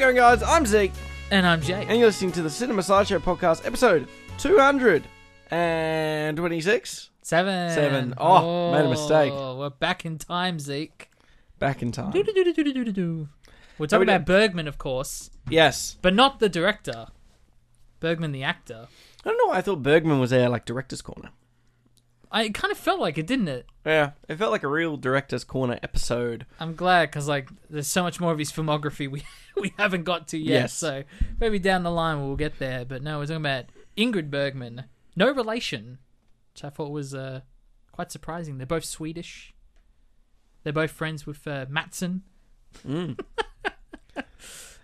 going, guys? I'm Zeke, And I'm Jake. and you're listening to the Cinema Sideshow Podcast, episode 226. Seven. Seven. Oh, made a oh, mistake. We're back in time, Zeke. Back in time. We're talking about Bergman, of course, Yes. but not the director. Bergman, the actor. I don't know why I thought Bergman was there, like, director's corner. I it kind of felt like it, didn't it? Yeah, it felt like a real director's corner episode. I'm glad because like there's so much more of his filmography we we haven't got to yet. Yes. So maybe down the line we'll get there. But no, we're talking about Ingrid Bergman, no relation, which I thought was uh, quite surprising. They're both Swedish. They're both friends with uh, Matson. Mm.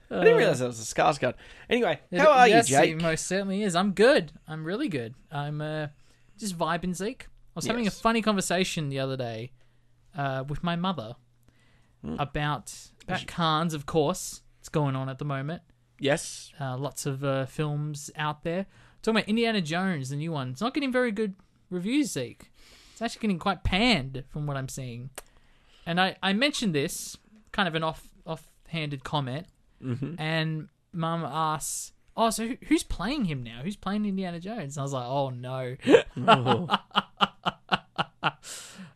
I didn't realize that was a Skarsgård. Anyway, how Uh, are yes, you, Jake? most certainly is. I'm good. I'm really good. I'm uh, just vibing, Zeke. I was having a funny conversation the other day uh, with my mother Hmm. about about Cannes, of course. It's going on at the moment. Yes. Uh, lots of uh, films out there. Talking about Indiana Jones, the new one. It's not getting very good reviews, Zeke. It's actually getting quite panned from what I'm seeing. And I, I mentioned this, kind of an off off-handed comment, Mm-hmm. and Mum asks, "Oh, so who, who's playing him now? Who's playing Indiana Jones?" And I was like, "Oh no."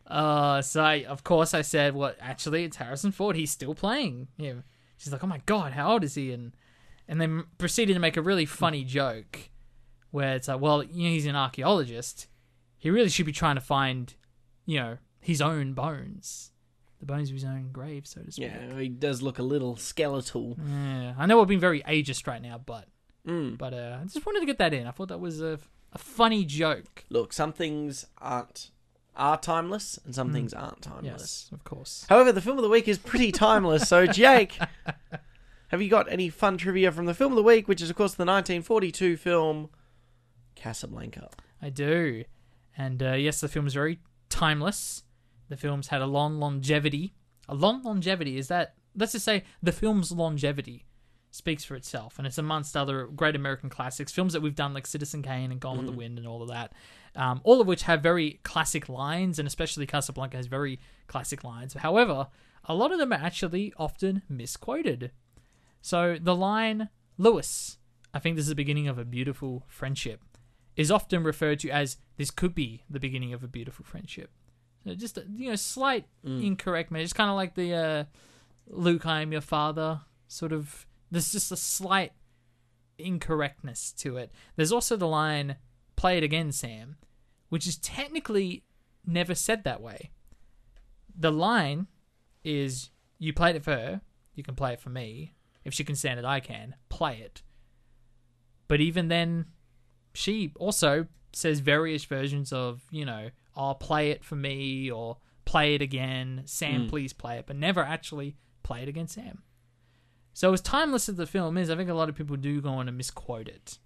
Uh, so I, of course I said, "Well, actually, it's Harrison Ford. He's still playing him." She's like, "Oh my god, how old is he?" And and then proceeded to make a really funny joke, where it's like, "Well, you know, he's an archaeologist. He really should be trying to find, you know, his own bones, the bones of his own grave, so to speak." Yeah, he does look a little skeletal. Yeah, I know we're being very ageist right now, but Mm. but uh, I just wanted to get that in. I thought that was a a funny joke. Look, some things aren't are timeless, and some things aren't timeless. Hmm. Yes, of course. However, the film of the week is pretty timeless. So, Jake, have you got any fun trivia from the film of the week, which is, of course, the 1942 film Casablanca? I do, and uh, yes, the film is very timeless. The film's had a long longevity. A long longevity is that. Let's just say the film's longevity speaks for itself, and it's amongst other great American classics, films that we've done like Citizen Kane and Gone with the Wind and all of that. Um, all of which have very classic lines, and especially Casablanca has very classic lines. However, a lot of them are actually often misquoted. So the line Lewis, I think this is the beginning of a beautiful friendship, is often referred to as this could be the beginning of a beautiful friendship. So just a, you know, slight incorrect man. It's kind of like the uh, Luke, I am your father sort of. There's just a slight incorrectness to it. There's also the line "Play it again, Sam," which is technically never said that way. The line is "You played it for her, you can play it for me. If she can stand it, I can. Play it." But even then, she also says various versions of, you know, I'll play it for me or play it again. Sam, hmm. please play it, but never actually play it again, Sam. So as timeless as the film is, I think a lot of people do go on and misquote it.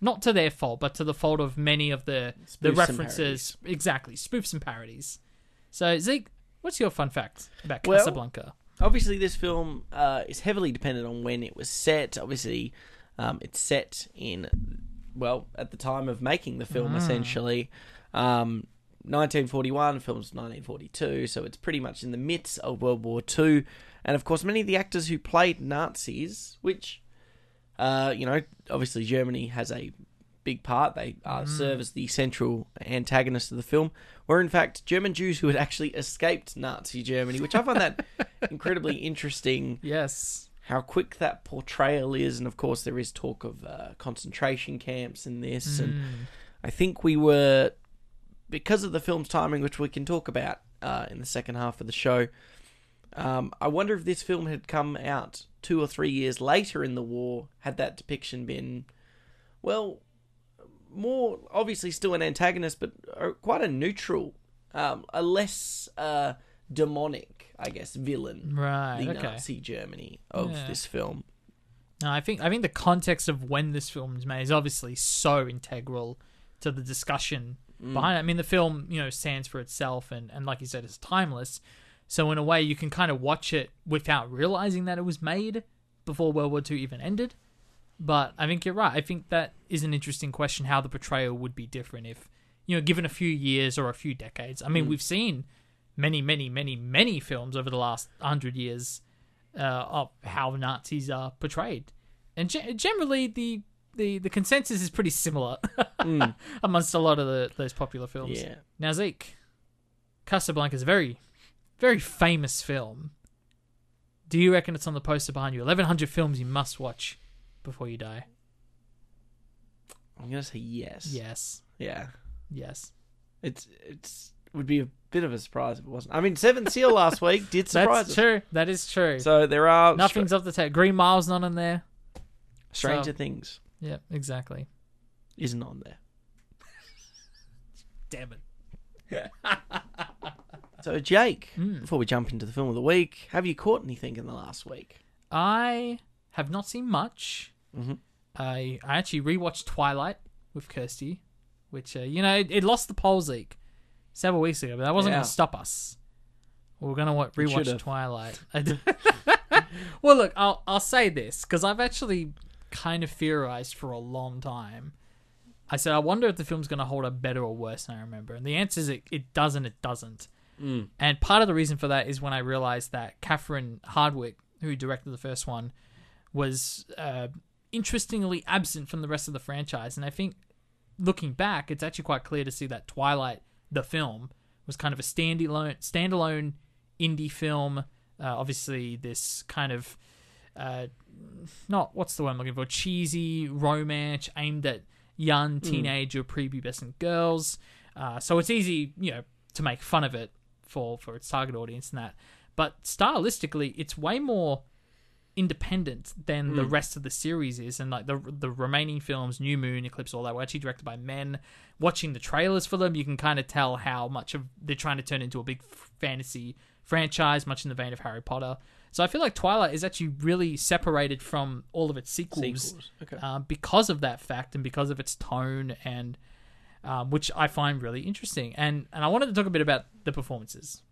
Not to their fault, but to the fault of many of the the Spoofs and references. Exactly, spoofs and parodies. So Zeke, what's your fun fact about Well- Casablanca? Obviously, this film uh, is heavily dependent on when it was set. Obviously, um, it's set in, well, at the time of making the film, essentially. Um, 1941, film's 1942, so it's pretty much in the midst of World War II. And of course, many of the actors who played Nazis, which, uh, you know, obviously Germany has a big part, they uh, serve as the central antagonist of the film, were in fact German Jews who had actually escaped Nazi Germany, which I find that incredibly interesting Yes. how quick that portrayal is. And of course, there is talk of uh, concentration camps in this. And I think we were, because of the film's timing, which we can talk about uh, in the second half of the show, um, I wonder if this film had come out two or three years later in the war, had that depiction been, well, more obviously still an antagonist, but uh, quite a neutral, um, a less uh, demonic, I guess, villain Right. the okay. Nazi Germany of Yeah. this film. No, I think I think the context of when this film is made is obviously so integral to the discussion behind it. I mean, the film you know stands for itself, and and like you said, it's timeless. So in a way, you can kind of watch it without realizing that it was made before World War II even ended. But I think you're right. I think that is an interesting question how the portrayal would be different if, you know, given a few years or a few decades. I mean, we've seen many, many, many, many films over the last hundred years uh, of how Nazis are portrayed, and ge- generally the, the the consensus is pretty similar Mm, amongst a lot of the, those popular films. yeah. Now Zeke, Casablanca is very very famous film. Do you reckon it's on the poster behind you? Eleven hundred films you must watch before you die. I'm gonna say yes. Yes, Yeah. yes. It's it's would be a bit of a surprise if it wasn't. I mean, Seventh Seal last week did surprise That's us. true. That is true. So there are Nothing's off the table. Green Mile's not in there. Stranger so- Things Yeah, exactly. isn't on there. Damn it. So Jake, Mm. before we jump into the film of the week, have you caught anything in the last week? I have not seen much. Mhm. I I actually rewatched Twilight with Kirsty, which uh, you know it, it lost the polls leak several weeks ago, but that wasn't Yeah. going to stop us. We are going to wa- rewatch. Twilight. Well, look, I'll I'll say this because I've actually kind of theorized for a long time. I said I wonder if the film's going to hold up better or worse than I remember, and the answer is it, it doesn't. It doesn't. Mm. And part of the reason for that is when I realized that Catherine Hardwicke, who directed the first one, was uh, interestingly absent from the rest of the franchise. And I think looking back, it's actually quite clear to see that Twilight, the film, was kind of a standalone, standalone indie film. Uh, obviously, this kind of uh, not what's the word I'm looking for cheesy romance aimed at young teenage or prepubescent girls. Uh, so it's easy, you know, to make fun of it for for its target audience and that. But stylistically, it's way more independent than the rest of the series is, and like the the remaining films, New Moon, Eclipse, all that were actually directed by men. Watching the trailers for them, you can kind of tell how much of they're trying to turn into a big fantasy franchise, much in the vein of Harry Potter. So I feel like Twilight is actually really separated from all of its sequels, Sequels. Okay. um, because of that fact and because of its tone and um, which I find really interesting. And and I wanted to talk a bit about the performances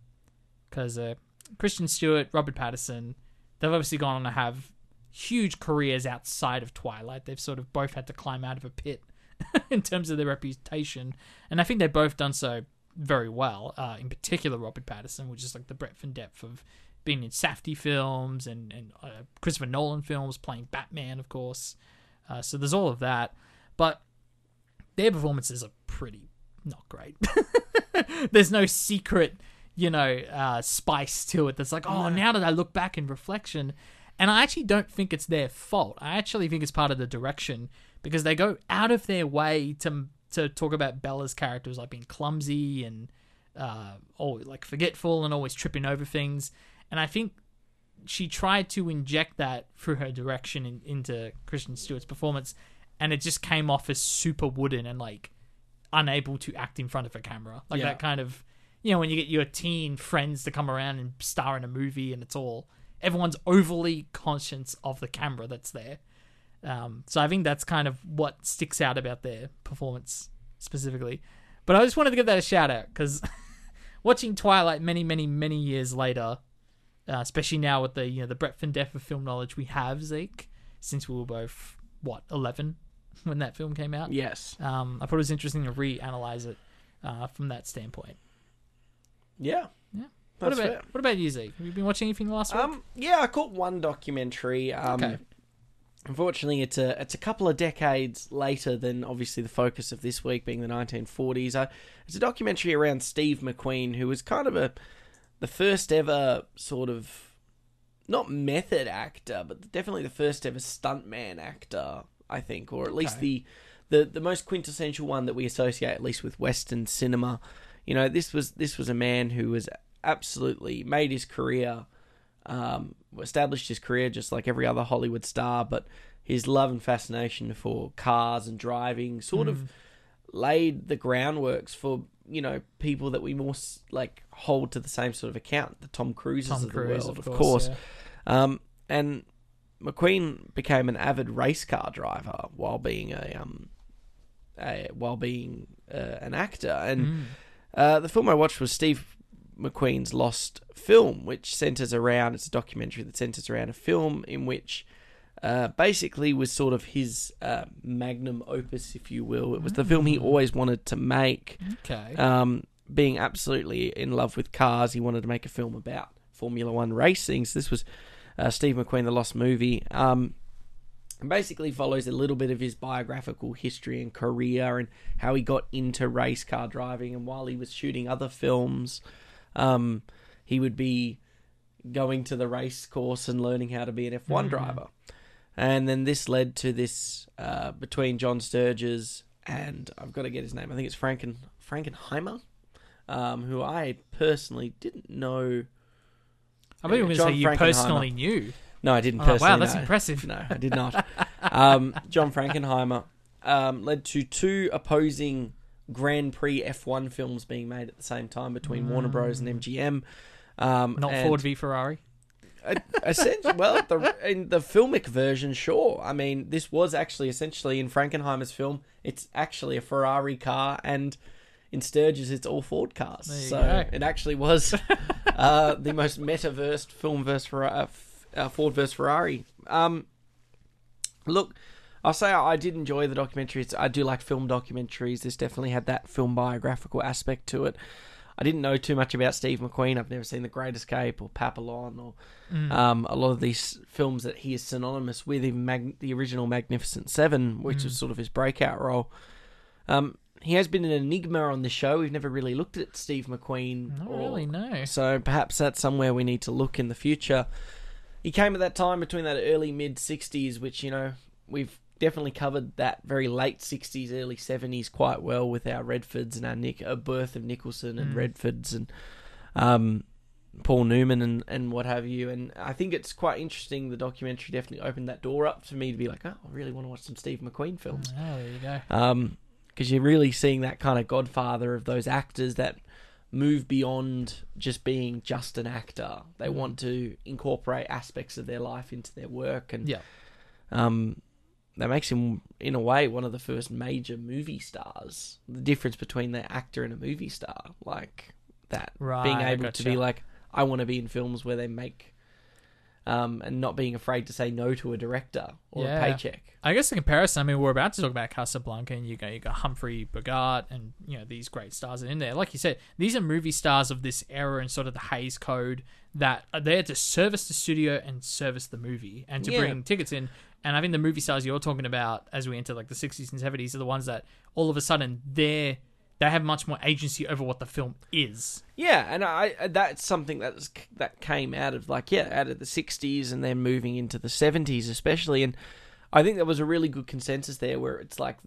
because uh, Kristen Stewart, Robert Pattinson, they've obviously gone on to have huge careers outside of Twilight. They've sort of both had to climb out of a pit in terms of their reputation, and I think they've both done so very well. Uh, in particular, Robert Pattinson, which is like the breadth and depth of being in Safdie films and and uh, Christopher Nolan films, playing Batman, of course. Uh, so there's all of that, but their performances are pretty not great. there's no secret, you know, uh, spice to it. That's like, oh, now that I look back in reflection, and I actually don't think it's their fault. I actually think it's part of the direction because they go out of their way to to talk about Bella's characters like being clumsy and uh, always like forgetful and always tripping over things. And I think she tried to inject that through her direction in, into Kristen Stewart's performance, and it just came off as super wooden and like unable to act in front of a camera. Like Yeah. that kind of, you know, when you get your teen friends to come around and star in a movie, and it's all everyone's overly conscious of the camera that's there. Um, so I think that's kind of what sticks out about their performance specifically. But I just wanted to give that a shout out because watching Twilight many, many, many years later, uh, especially now with the you know the breadth and depth of film knowledge we have, Zeke, since we were both what eleven when that film came out. yes. Um, I thought it was interesting to reanalyze it uh, from that standpoint. Yeah. Yeah. What about fair. what about you, Zeke? Have you been watching anything last week? Um, yeah, I caught one documentary. Um, Okay. Unfortunately, it's a it's a couple of decades later than obviously the focus of this week being the 1940s. Uh, it's a documentary around Steve McQueen, who was kind of a the first ever sort of not method actor, but definitely the first ever stuntman actor, I think, or at least the the the most quintessential one that we associate at least with Western cinema. You know, this was this was a man who was absolutely made his career, um, established his career just like every other Hollywood star, but his love and fascination for cars and driving sort of laid the groundworks for you know people that we more like hold to the same sort of account, the Tom Cruises Tom of Cruise, the world, of of course. course. yeah. Um, and McQueen became an avid race car driver while being a um, a, while being uh, an actor. And Mm. uh, the film I watched was Steve McQueen's Lost Film, which centers around it's a documentary that centers around a film in which. Uh, basically, was sort of his uh, magnum opus, if you will. It was the film he always wanted to make. Okay. Um, being absolutely in love with cars, he wanted to make a film about Formula One racing. So this was uh, Steve McQueen, The Lost Movie. Um, basically follows a little bit of his biographical history and career and how he got into race car driving. And while he was shooting other films, um, he would be going to the race course and learning how to be an F1 Mhm. driver. And then this led to this uh, between John Sturges and I've got to get his name. I think it's Franken Frankenheimer, um, who I personally didn't know. I bet you were going to say you personally knew. No, I didn't Oh, personally. wow, that's impressive. No, I did not. um, John Frankenheimer um, led to two opposing Grand Prix F1 films being made at the same time between Warner Bros. and MGM. Um, Not and- Ford v Ferrari. uh, essentially, well, the, in the filmic version, sure. I mean, this was actually essentially in Frankenheimer's film. It's actually a Ferrari car, and in Sturges, it's all Ford cars. So go. it actually was uh, the most metaverse film versus Ferrari, uh, uh, Ford versus Ferrari. Um, look, I'll say I did enjoy the documentary. It's, I do like film documentaries. This definitely had that film biographical aspect to it. I didn't know too much about Steve McQueen. I've never seen The Great Escape or Papillon or Mm. um, a lot of these films that he is synonymous with, even Mag- the original Magnificent Seven, which Mm. is sort of his breakout role. Um, he has been an enigma on the show. We've never really looked at Steve McQueen. Not or- really, no. So perhaps that's somewhere we need to look in the future. He came at that time between that early mid 60s, which, you know, we've definitely covered that very late 60s, early 70s quite well with our Redfords and our Nick, a birth of Nicholson and Mm. Redfords and um, Paul Newman and, and what have you. And I think it's quite interesting. The documentary definitely opened that door up for me to be like, oh, I really want to watch some Steve McQueen films Oh, there you go. um because you're really seeing that kind of godfather of those actors that move beyond just being just an actor they Mm. want to incorporate aspects of their life into their work and Yeah. um that makes him in a way one of the first major movie stars the difference between the actor and a movie star like that Right, being able to be like i want to be in films where they make um, and not being afraid to say no to a director or Yeah. a paycheck. I guess the comparison. I mean, we're about to talk about Casablanca, and you got you got Humphrey Bogart, and you know these great stars are in there. Like you said, these are movie stars of this era and sort of the Hays Code that are there to service the studio and service the movie and to Yeah. bring tickets in. And I think the movie stars you're talking about as we enter like the 60s and 70s are the ones that all of a sudden they're they have much more agency over what the film is. Yeah, and I that's something that's that came out of like yeah, out of the '60s and then moving into the '70s, especially. And I think there was a really good consensus there, where it's like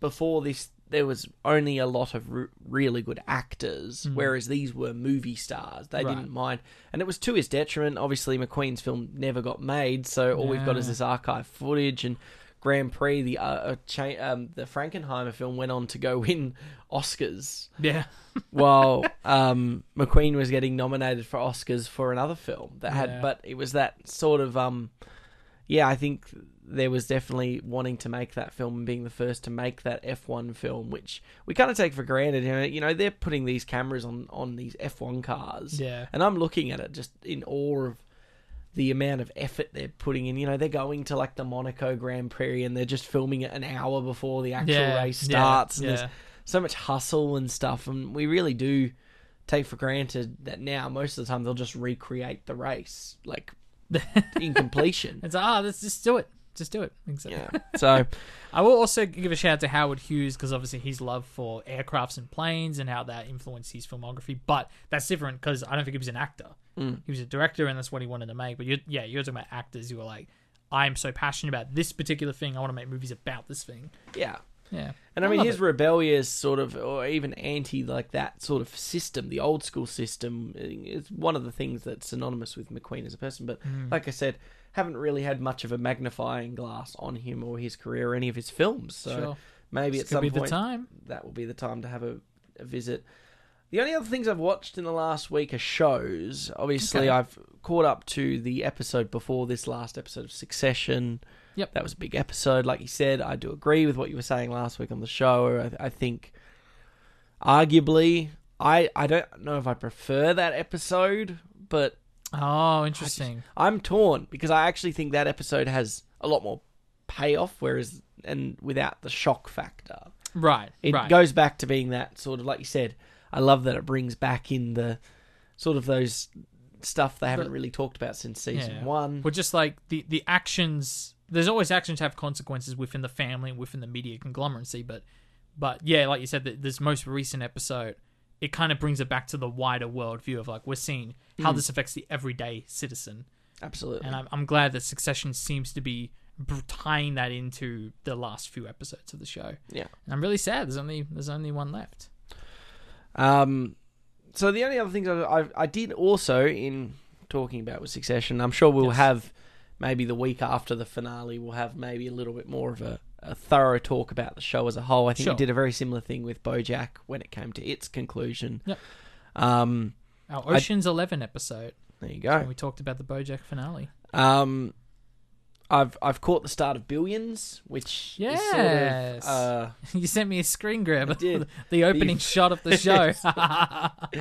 before this, there was only a lot of r- really good actors, hmm. whereas these were movie stars. They Right. didn't mind, and it was to his detriment. Obviously, McQueen's film never got made, so all we've got is this archive footage and. Grand Prix, the uh, uh, cha- um, the Frankenheimer film went on to go win Oscars Yeah. while um, McQueen was getting nominated for Oscars for another film that had, Yeah. but it was that sort of, um, yeah, I think there was definitely wanting to make that film and being the first to make that F1 film, which we kind of take for granted. You know, you know, they're putting these cameras on on these F1 cars, Yeah. and I'm looking at it just in awe of the amount of effort they're putting in. You know, they're going to like the Monaco Grand Prix and they're just filming it an hour before the actual Yeah, race yeah, starts, and yeah. there's so much hustle and stuff, and we really do take for granted that now most of the time they'll just recreate the race like in completion. It's ah, let's just do it. Just do it. Exactly. Yeah. So I will also give a shout out to Howard Hughes because obviously his love for aircrafts and planes and how that influenced his filmography. But that's different because I don't think he was an actor. Mm. He was a director, and that's what he wanted to make. But you yeah, you're talking about actors. You were like, I'm so passionate about this particular thing. I want to make movies about this thing. yeah. Yeah, And I, mean, love his it. rebellious sort of, or even anti like that sort of system, the old school system, is one of the things that's synonymous with McQueen as a person. But Mm. like I said, haven't really had much of a magnifying glass on him or his career or any of his films. So sure. maybe This at some be the point time. that will be the time to have a, a visit. The only other things I've watched in the last week are shows. Obviously, Okay. I've caught up to the episode before this last episode of Succession. Yep. That was a big episode. Like you said, I do agree with what you were saying last week on the show. I, I think, arguably, I, I don't know if I prefer that episode, but Oh, interesting. I'm torn because I actually think that episode has a lot more payoff, whereas, and without the shock factor. right. It right. goes back to being that sort of like you said. I love that it brings back in the sort of those stuff they haven't really talked about since season Yeah. one. Well, just like the the actions, there's always actions have consequences within the family, and within the media conglomeracy. But, but yeah, like you said, this most recent episode, it kind of brings it back to the wider world view of like we're seeing how Mm. this affects the everyday citizen, Absolutely. and I'm, I'm glad that Succession seems to be tying that into the last few episodes of the show. Yeah. And I'm really sad. There's only there's only one left. Um, so the only other things I, I, I did also in talking about with Succession, I'm sure we'll Yes. have maybe the week after the finale, we'll have maybe a little bit more of a, a thorough talk about the show as a whole. I think Sure. we did a very similar thing with BoJack when it came to its conclusion. Yep. Um, Our I- Ocean's Eleven episode there you go. we talked about the BoJack finale. Um, I've I've caught the start of Billions, which is sort Yes. of uh, you sent me a screen grab of did. the opening shot of the show.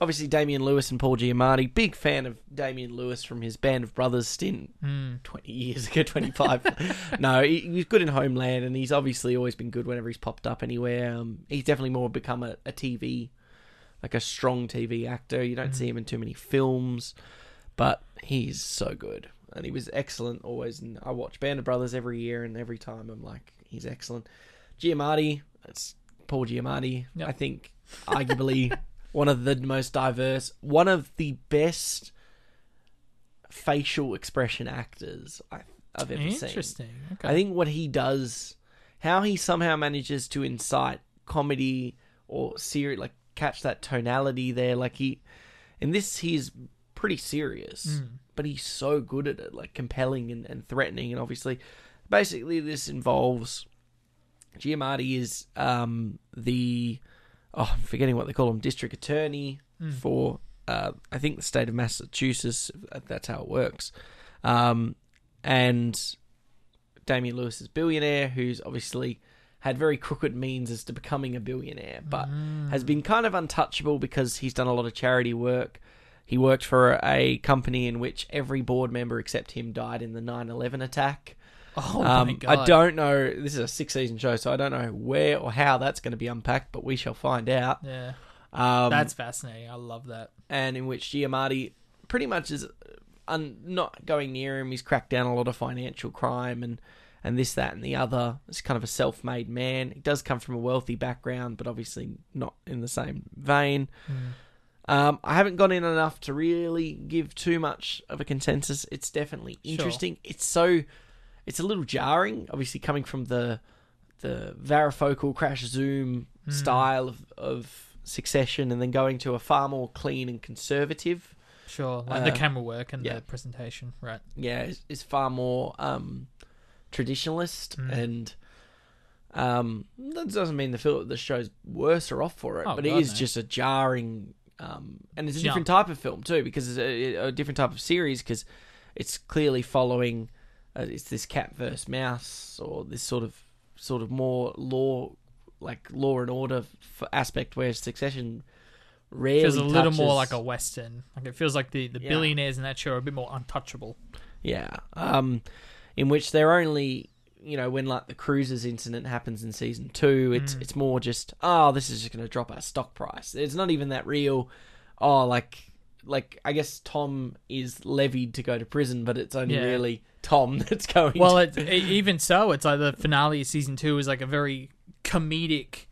obviously Damian Lewis and Paul Giamatti. Big fan of Damian Lewis from his Band of Brothers stint Hmm. 20 years ago, 25. no, he, he was good in Homeland, and he's obviously always been good whenever he's popped up anywhere. Um, he's definitely more become a, a TV, like a strong TV actor. You don't see him in too many films, but he's so good. And he was excellent always. And I watch Band of Brothers every year, and every time I'm like, he's excellent. Giamatti, it's Paul Giamatti. Yep. I think arguably one of the most diverse, one of the best facial expression actors I, I've ever seen. Interesting. Okay. I think what he does, how he somehow manages to incite comedy or serious, like catch that tonality there. Like he, in this, he's pretty serious, Mm. But he's so good at it, like compelling and, and threatening. And obviously, basically, this involves Giamatti is um, the oh, I'm forgetting what they call him, district attorney Mm. for uh, I think the state of Massachusetts. That's how it works. Um, and Damian Lewis is billionaire, who's obviously had very crooked means as to becoming a billionaire, but Mm. has been kind of untouchable because he's done a lot of charity work. He worked for a company in which every board member except him died in the 9/11 attack. Oh my Um, god. I don't know. This is a six-season show, so I don't know where or how that's going to be unpacked, but we shall find out. Yeah. Um, That's fascinating. I love that. and in which Giamatti pretty much is un- not going near him. He's cracked down a lot of financial crime and and this, that, and the other. It's kind of a self-made man. He does come from a wealthy background, but obviously not in the same vein. Mm. Um, I haven't gone in enough to really give too much of a consensus. It's definitely Sure. interesting. It's so, it's a little jarring. Obviously, coming from the the varifocal crash zoom Mm. style of, of Succession, and then going to a far more clean and conservative. Sure. Like the Uh, camera work and yeah. the presentation. Right. Yeah, is, is far more um, traditionalist, Mm. and um, that doesn't mean the film, the show's worse or off for it, Oh, but it God, is no. just a jarring, um, and it's a different type of film too, because it's a, a different type of series because it's clearly following. Uh, it's this cat versus mouse, or this sort of sort of more law, like law and order f- aspect, where Succession rarely feels a little more like a western. Like it feels like the, the Yeah. billionaires in that show are a bit more untouchable. Yeah. Um, in which they're only, you know, when like the cruisers incident happens in season two, it's Mm. it's more just, oh, this is just going to drop our stock price. It's not even that real. Oh, like, like I guess Tom is levied to go to prison, but it's only Yeah. really Tom that's going. Well, to... it, even so, it's like the finale of season two is like a very comedic,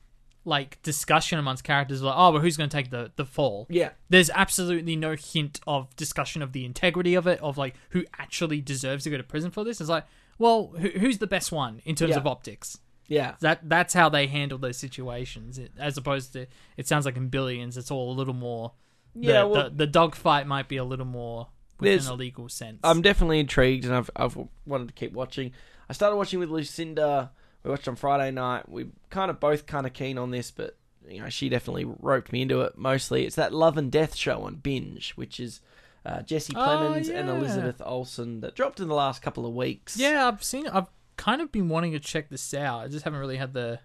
like discussion amongst characters. Like, oh, but who's going to take the the fall? yeah, There's absolutely no hint of discussion of the integrity of it, of like who actually deserves to go to prison for this. It's like, well, who, who's the best one in terms Yeah. of optics? yeah, That that's how they handle those situations, it, as opposed to it sounds like in Billions, it's all a little more. The, yeah. Well, the, the dogfight might be a little more within There's- a legal sense. I'm definitely intrigued, and I've I've wanted to keep watching. I started watching with Lucinda. We watched on Friday night. We kind of both kind of keen on this, but you know she definitely roped me into it. Mostly, it's that Love and Death show on Binge, which is uh, Jesse Oh, Plemons and. Elizabeth Olsen that dropped in the last couple of weeks. Yeah, I've seen. I've kind of been wanting to check this out. I just haven't really had the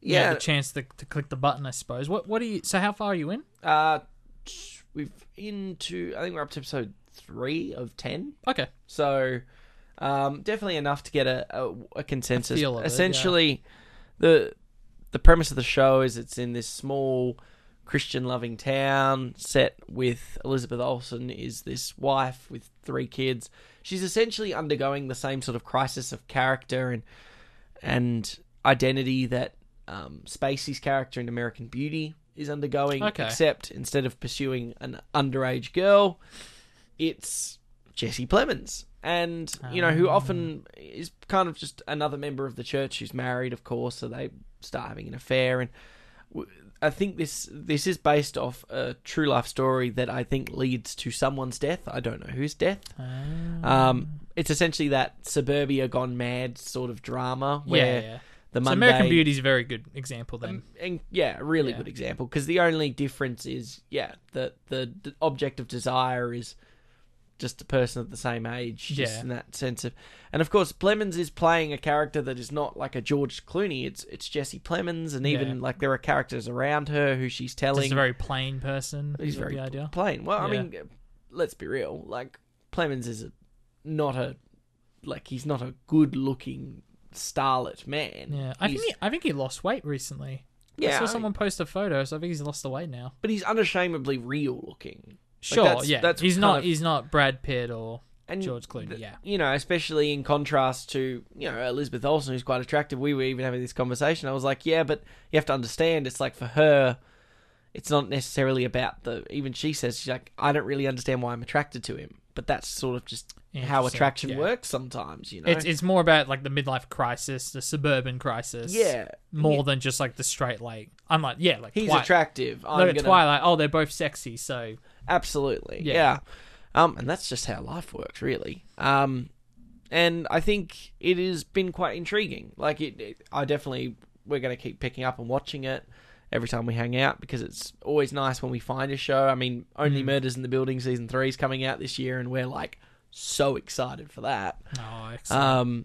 yeah. yeah, the chance to, to click the button. I suppose. What what are you? So how far are you in? uh, we've into. I think we're up to episode three of ten. Okay. So, um, definitely enough to get a, a, a consensus. of it, Essentially, the the premise of the show is it's in this small Christian loving town set with Elizabeth Olsen is this wife with three kids. She's essentially undergoing the same sort of crisis of character and and identity that um, Spacey's character in American Beauty is undergoing, Okay. except instead of pursuing an underage girl, it's Jesse Plemons. And, you know, who Ah. often is kind of just another member of the church who's married, of course, so they start having an affair. And w- I think this this is based off a true life story that I think leads to someone's death. I don't know whose death. Ah. Um, it's essentially that suburbia gone mad sort of drama yeah, where yeah. the So Monday American Beauty is a very good example then. um, and yeah, a really Yeah. good example because the only difference is yeah the the object of desire is just a person of the same age, just Yeah. in that sense of, and of course Plemons is playing a character that is not like a George Clooney. It's it's Jesse Plemons, and even Yeah. like there are characters around her who she's telling. Just a very plain person. He's very idea. plain. Well, I mean, let's be real. Like Plemons is a, not a like he's not a good looking starlet man. Yeah, I He's- think he, I think he lost weight recently. I yeah, saw I- someone post a photo, so I think he's lost the weight now. but he's unashamedly real looking. Sure, that's- yeah, that's he's kind not of- he's not Brad Pitt or And George Clooney. th- yeah, you know, especially in contrast to you know Elizabeth Olsen, who's quite attractive. We were even having this conversation. I was like, yeah, but you have to understand, it's like for her, it's not necessarily about the. Even she says she's like, I don't really understand why I'm attracted to him, but that's sort of just how Interesting, attraction yeah. works sometimes. You know, it's it's more about like the midlife crisis, the suburban crisis. yeah, more than just like the straight like. I'm like yeah, like He's Twi- attractive. I'm Look at gonna, Twilight. Oh, they're both sexy. So Absolutely. Yeah. Yeah. Um, and that's just how life works, really. Um, and I think it has been quite intriguing. Like it, it I definitely we're going to keep picking up and watching it every time we hang out because it's always nice when we find a show. I mean, Only Mm. Murders in the Building season three is coming out this year, and we're like so excited for that. oh, excellent. Um,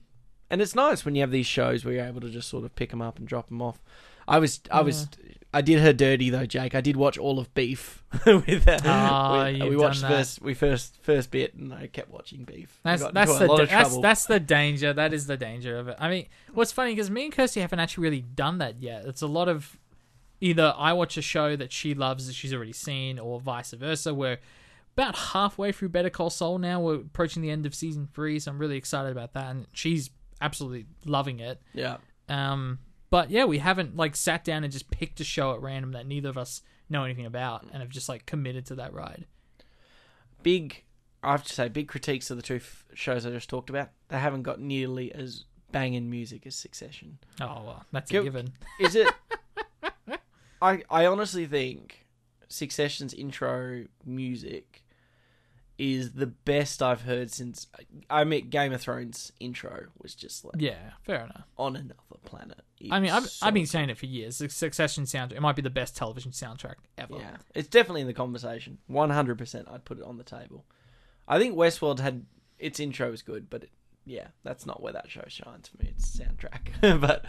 and it's nice when you have these shows where you're able to just sort of pick them up and drop them off. I was, I was, I did her dirty though, Jake. I did watch all of Beef with. Uh, Ah, with- we watched done the that. first, we first, first bit, and I kept watching Beef. I that's the a lot of that's that's the danger. That is the danger of it. I mean, what's funny because me and Kirsty haven't actually really done that yet. It's a lot of either I watch a show that she loves that she's already seen, or vice versa. We're about halfway through Better Call Saul now. We're approaching the end of season three, so I'm really excited about that, and she's absolutely loving it. yeah. Um, but yeah, we haven't like sat down and just picked a show at random that neither of us know anything about, and have just like committed to that ride. Big, I have to say, big critiques of the two f- shows I just talked about. They haven't got nearly as banging music as Succession. Oh well, that's a given. Is it? I I honestly think Succession's intro music is the best I've heard since I mean Game of Thrones intro was just like Yeah, fair enough. on another planet. It I mean, I've, so I've been saying it for years. The Succession soundtrack, it might be the best television soundtrack ever. yeah, it's definitely in the conversation. One hundred percent, I'd put it on the table. I think Westworld had its intro was good, but it, yeah, that's not where that show shines for me. It's soundtrack, but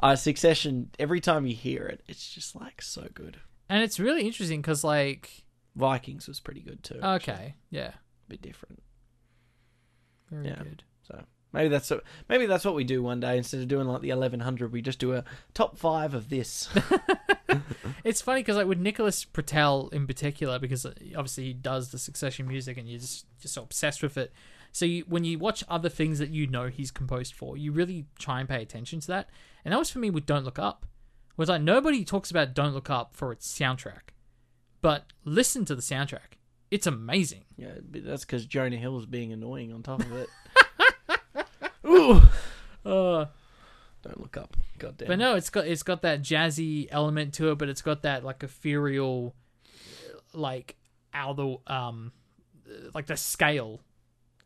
uh, Succession. Every time you hear it, it's just like so good. And it's really interesting because, like, Vikings was pretty good too. actually. okay, yeah, a bit different. very Yeah. good. So maybe that's what, maybe that's what we do one day instead of doing like the eleven hundred. We just do a top five of this. It's funny because, like, with Nicholas Britell in particular, because uh, obviously he does the Succession music and you're just, just so obsessed with it. So you, when you watch other things that you know he's composed for, you really try and pay attention to that. And that was for me with Don't Look Up. Was like nobody talks about Don't Look Up for its soundtrack, but listen to the soundtrack. It's amazing. yeah, but that's because Jonah Hill's being annoying on top of it. Ooh, Uh, don't look up. God damn. But no, it's got it's got that jazzy element to it, but it's got that like ethereal, like other um, like the scale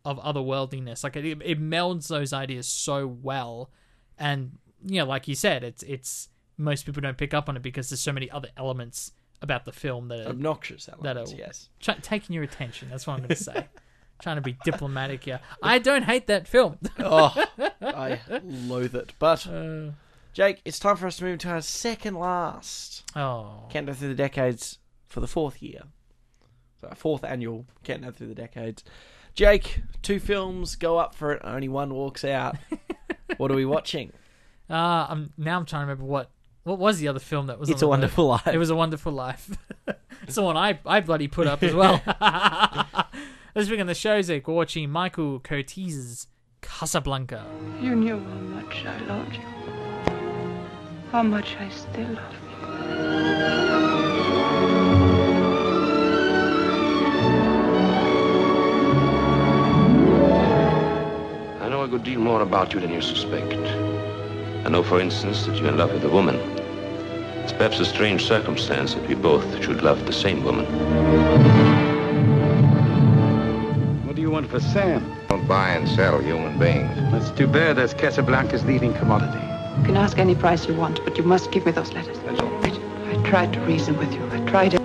of otherworldliness. Like it, it melds those ideas so well, and you know, like you said, it's it's most people don't pick up on it because there's so many other elements about the film that are obnoxious elements. That'll- yes. try, taking your attention. That's what I'm going to say. Trying to be diplomatic here. I don't hate that film. Oh, I loathe it. But Uh, Jake, it's time for us to move to our second last oh, countdown through the decades for the fourth year. So our fourth annual countdown through the decades. Jake, two films go up for it, only one walks out. what are we watching? Uh, I'm now I'm trying to remember what what was the other film that was? It's on a the Wonderful Life. It was a Wonderful Life. it's the one I I bloody put up as well. This week on the show, Zeke, we're watching Michael Curtiz's Casablanca. You knew how much I loved you. How much I still love you. I know a good deal more about you than you suspect. I know, for instance, that you're in love with a woman. It's perhaps a strange circumstance that we both should love the same woman. What do you want for Sam? Don't buy and sell human beings. That's too bad. That's Casablanca's leading commodity. You can ask any price you want, but you must give me those letters. That's all. I, I tried to reason with you. I tried it.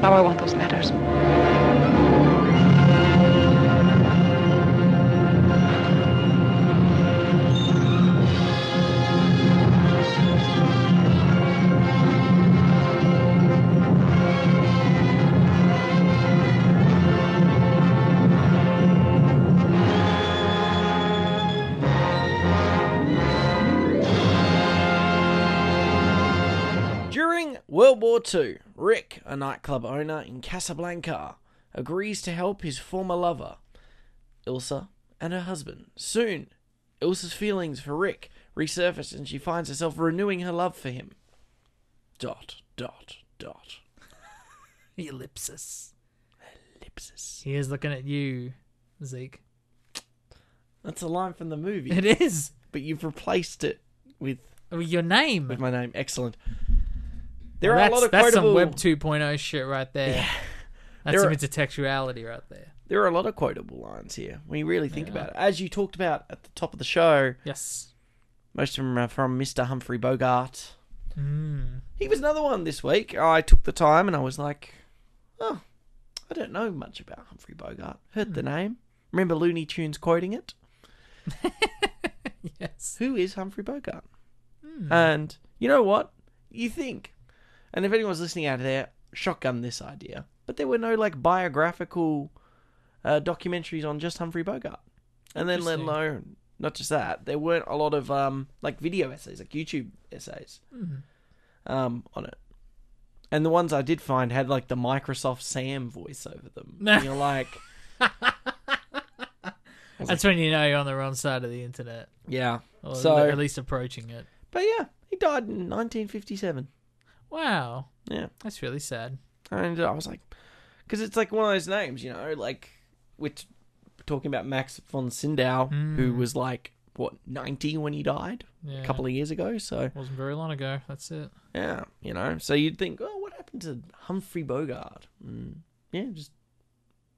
Now I want those letters. World War II, Rick, a nightclub owner in Casablanca, agrees to help his former lover, Ilsa, and her husband. Soon, Ilsa's feelings for Rick resurface and she finds herself renewing her love for him. Dot, dot, dot. Ellipsis. Ellipsis. He is looking at you, Zeke. That's a line from the movie, It is. but you've replaced it with, Your name. with my name. Excellent. There Well, are a lot of that's quotable. some Web 2.0 shit right there. That's There some are- intertextuality right there. There are a lot of quotable lines here when you really think Yeah. about it. As you talked about at the top of the show, Yes. most of them are from Mr. Humphrey Bogart. Mm. He was another one this week. I took the time and I was like, oh, I don't know much about Humphrey Bogart. Heard the name. Remember Looney Tunes quoting it? Yes. Who is Humphrey Bogart? And you know what? You think, and if anyone's listening out there, shotgun this idea, but there were no like biographical uh, documentaries on just Humphrey Bogart. And then let alone, not just that, there weren't a lot of um, like video essays, like YouTube essays um, on it. And the ones I did find had like the Microsoft Sam voice over them. and you're like, That's when you know you're on the wrong side of the internet. yeah. Or So- at least approaching it. But yeah, he died in 1957. Wow. Yeah. That's really sad. And I was like, because it's like one of those names, you know, like we're t- talking about Max von Sydow, who was like what 90 when he died Yeah. a couple of years ago. So Wasn't very long ago. That's it. yeah, you know, so you'd think, oh, what happened to Humphrey Bogart? Mm, yeah, just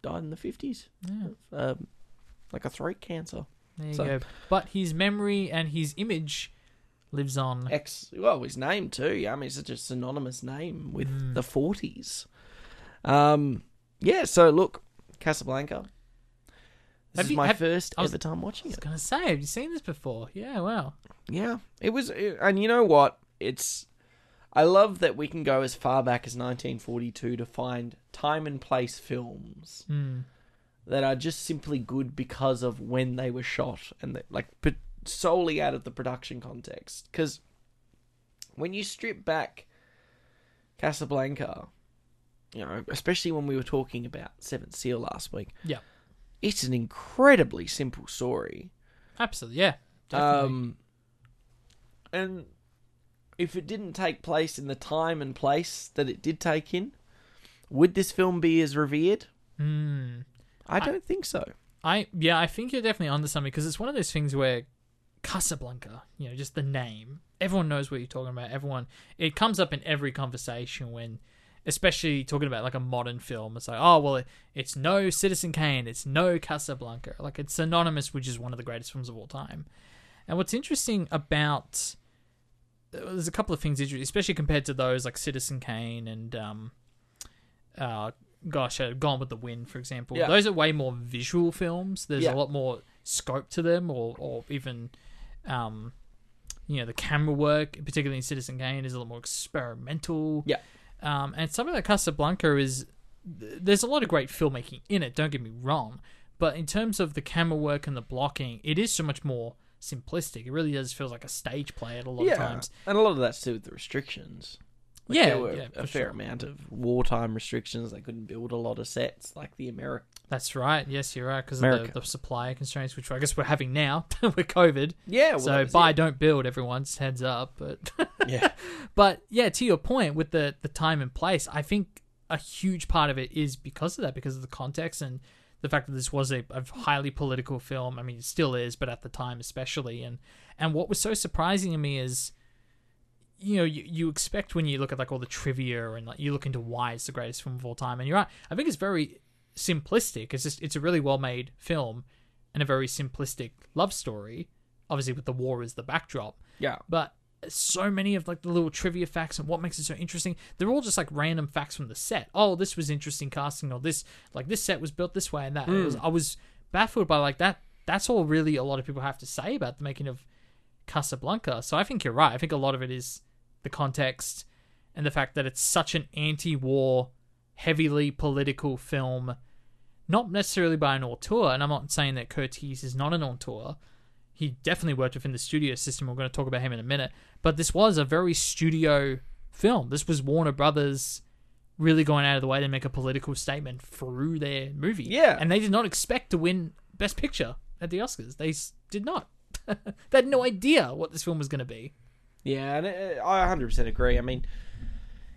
died in the 50s, Yeah. um, like a throat cancer. There you So- go. But his memory and his image lives on. Ex, well, his name too. Yeah, I mean, it's such a synonymous name with Mm. the 40s. Um, yeah. So look, Casablanca. This Have is you- my have- first was- ever time watching it. I was gonna say, have you seen this before? Yeah, wow. Yeah, it was, and you know what? It's. I love that we can go as far back as 1942 to find time and place films Mm. that are just simply good because of when they were shot and that, like but solely out of the production context. Because when you strip back Casablanca, you know, especially when we were talking about Seventh Seal last week, Yeah. it's an incredibly simple story. Absolutely. Yeah. Definitely. Um, and if it didn't take place in the time and place that it did take in, would this film be as revered? Mm. I don't think so. I yeah, I think you're definitely onto something because it's one of those things where Casablanca, you know, just the name, everyone knows what you're talking about. Everyone, it comes up in every conversation when, especially talking about like a modern film. It's like, oh well, it, it's no Citizen Kane, it's no Casablanca. Like it's synonymous, which is one of the greatest films of all time. And what's interesting about there's a couple of things, especially compared to those like Citizen Kane and um, uh, gosh, uh, Gone with the Wind, for example. Yeah. Those are way more visual films. There's Yeah. a lot more scope to them, or or even, um, you know, the camera work, particularly in Citizen Kane, is a lot more experimental. Yeah. Um, and something like Casablanca is there's a lot of great filmmaking in it. Don't get me wrong, but in terms of the camera work and the blocking, it is so much more simplistic. It really does feel like a stage play at a lot yeah, of times. and a lot of that's to do with the restrictions. Like, Yeah, there were yeah, a fair sure. amount of wartime restrictions. They couldn't build a lot of sets like the America. That's right. Yes, you're right because of the, the supply constraints, which I guess we're having now with COVID. Yeah, well, so buy, it. don't build. Everyone's heads up, but Yeah, But yeah, to your point with the the time and place, I think a huge part of it is because of that, because of the context and the fact that this was a, a highly political film. I mean, it still is, but at the time especially. And and what was so surprising to me is, you know, you, you expect when you look at like all the trivia and like you look into why it's the greatest film of all time, and you're right. I think it's very simplistic. It's just it's a really well made film and a very simplistic love story. Obviously, with the war as the backdrop yeah. but so many of like the little trivia facts and what makes it so interesting they're all just like random facts from the set oh this was interesting casting or this like this set was built this way and that It was, hmm. i was baffled by like that that's all really a lot of people have to say about the making of casablanca so i think you're right i think a lot of it is the context and the fact that it's such an anti-war heavily political film not necessarily by an auteur and i'm not saying that curtiz is not an auteur he definitely worked within the studio system. We're going to talk about him in a minute. But this was a very studio film. This was Warner Brothers really going out of the way to make a political statement through their movie. Yeah. And they did not expect to win Best Picture at the Oscars. They did not. they had no idea what this film was going to be. Yeah, and I 100% agree. I mean,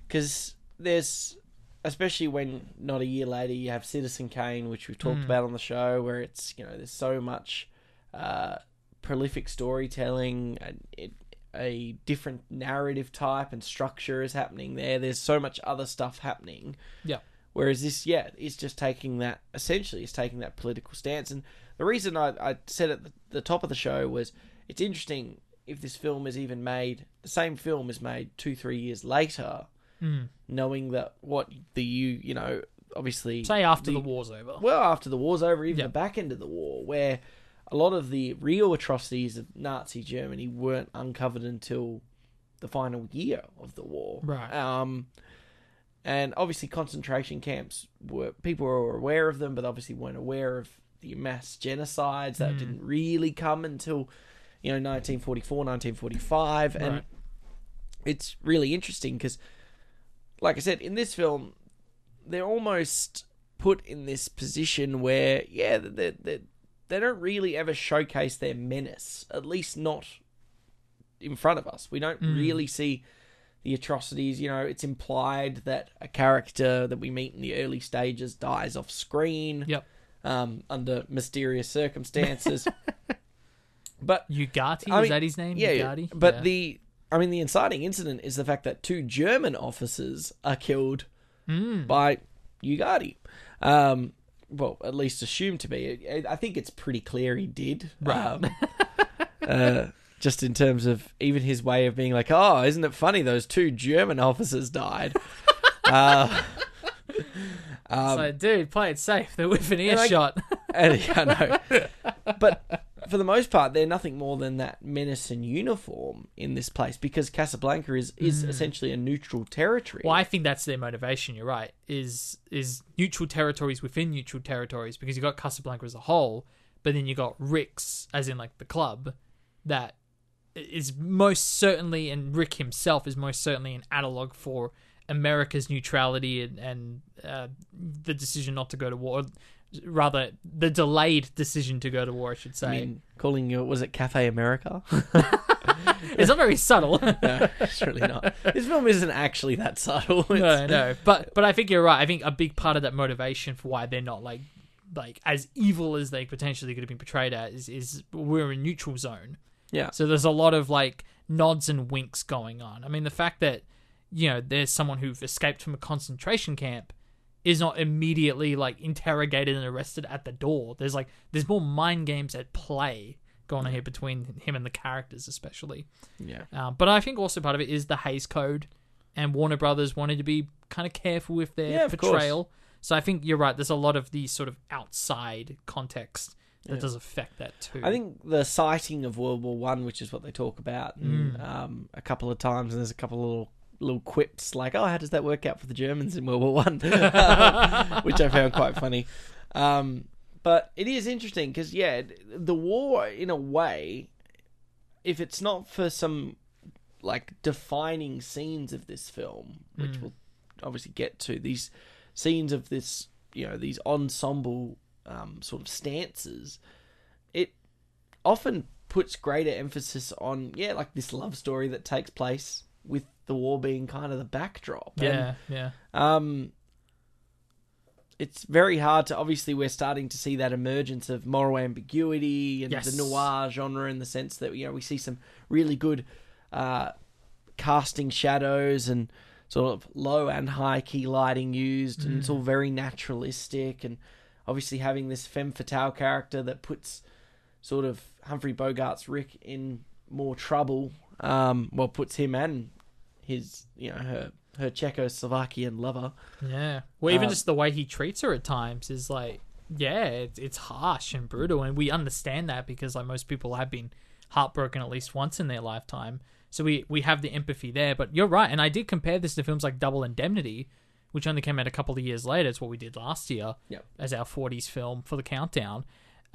because there's, especially when not a year later you have Citizen Kane, which we've talked about on the show, where it's, you know, there's so much uh, prolific storytelling, and it, a different narrative type and structure is happening there. There's so much other stuff happening. Yeah. Whereas this, yeah, is just taking that, essentially, is taking that political stance. And the reason I, I said at the, the top of the show was it's interesting if this film is even made, the same film is made two, three years later, knowing that what the, you, you know, obviously. Say after the- the war's over. Well, after the war's over, even Yeah. the back end of the war, where a lot of the real atrocities of Nazi Germany weren't uncovered until the final year of the war. Right. Um, and obviously, concentration camps were people were aware of them, but obviously weren't aware of the mass genocides that didn't really come until you know 1944, 1945, and Right. it's really interesting because, like I said, in this film, they're almost put in this position where, yeah, they they they don't really ever showcase their menace, at least not in front of us. We don't really see the atrocities. You know, it's implied that a character that we meet in the early stages dies off screen Yep. um, under mysterious circumstances. but Ugarte, I is that his name? Yeah. Ugarte? but Yeah. the I mean the inciting incident is the fact that two German officers are killed Hmm. by Ugarte. Um, well, at least assumed to be. I- think it's pretty clear he did. Right. Um, uh, just in terms of even his way of being like, "Oh, isn't it funny? Those two German officers died." uh, um, so, dude, play it safe. They're within And I- earshot. and, yeah, I know. But for the most part, they're nothing more than that menace and uniform in this place because Casablanca is, is essentially a neutral territory. Well, I think that's their motivation. You're right. Is is neutral territories within neutral territories because you've got Casablanca as a whole, but then you've got Rick's, as in like the club, that is most certainly, and Rick himself is most certainly an analog for America's neutrality and, and uh, the decision not to go to war. Rather, the delayed decision to go to war, I should say. I mean, calling you was it Cafe America? it's not very subtle. no, it's really not. This film isn't actually that subtle. no, It's- no. But but I think you're right. I think a big part of that motivation for why they're not like like as evil as they potentially could have been portrayed as is, is we're in neutral zone. Yeah. So there's a lot of like nods and winks going on. I mean, the fact that you know there's someone who've escaped from a concentration camp is not immediately like interrogated and arrested at the door. There's like there's more mind games at play going on here between him and the characters, especially. Yeah. Um, but I think also part of it is the Hays Code, and Warner Brothers wanted to be kind of careful with their Yeah, portrayal. So I think you're right. There's a lot of the sort of outside context that does affect that too. I think the citing of World War One, which is what they talk about, and, Mm. um, a couple of times, and there's a couple of little little quips like, "Oh, how does that work out for the Germans in World War One?" which I found quite funny. Um, but it is interesting because yeah, the war in a way if it's not for some like defining scenes of this film, which Mm. we'll obviously get to, these scenes of this, you know, these ensemble um, sort of stances, it often puts greater emphasis on, yeah, like this love story that takes place with the war being kind of the backdrop. And, Yeah, yeah. um, it's very hard to obviously we're starting to see that emergence of moral ambiguity and Yes. the noir genre in the sense that you know we see some really good uh, casting shadows and sort of low and high key lighting used and it's all very naturalistic and obviously having this femme fatale character that puts sort of Humphrey Bogart's Rick in more trouble um, well puts him and his you know her her Czechoslovakian lover Yeah. Well, even Uh, just the way he treats her at times is like, yeah, it's, it's harsh and brutal, and we understand that because like most people have been heartbroken at least once in their lifetime. So we we have the empathy there. But you're right, and I did compare this to films like Double Indemnity, which only came out a couple of years later. It's what we did last year Yep. as our 40s film for the countdown.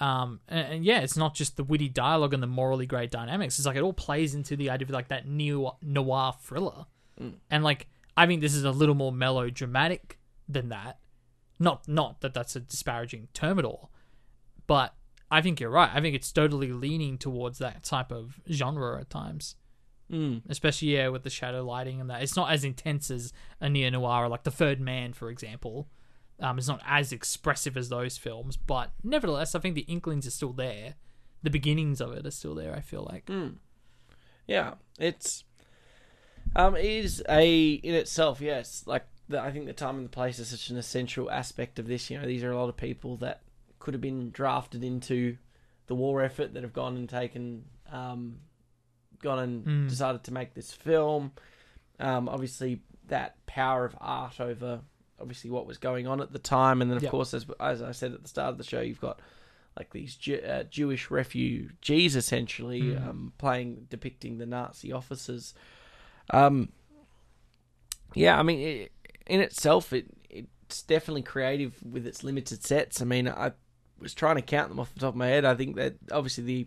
Um, and, and yeah, it's not just the witty dialogue and the morally great dynamics. It's like it all plays into the idea of like that neo noir thriller. And like, I think this is a little more melodramatic than that. Not not that that's a disparaging term at all, but I think you're right. I think it's totally leaning towards that type of genre at times. Mm. Especially yeah, with the shadow lighting and that. It's not as intense as a neo noir, like The Third Man, for example. Um, it's not as expressive as those films, but nevertheless, I think the inklings are still there. The beginnings of it are still there. I feel like. Yeah, it's um, it is a in itself. Yes, like the, I think the time and the place is such an essential aspect of this. You know, these are a lot of people that could have been drafted into the war effort that have gone and taken, um, gone and Mm. decided to make this film. Um, obviously, that power of art over obviously what was going on at the time, and then of Yep. course, as as I said at the start of the show, you've got like these Ju- uh, Jewish refugees essentially Mm. um, playing depicting the Nazi officers. Um, yeah, I mean, it, in itself, it it's definitely creative with its limited sets. I mean, I was trying to count them off the top of my head. I think that obviously the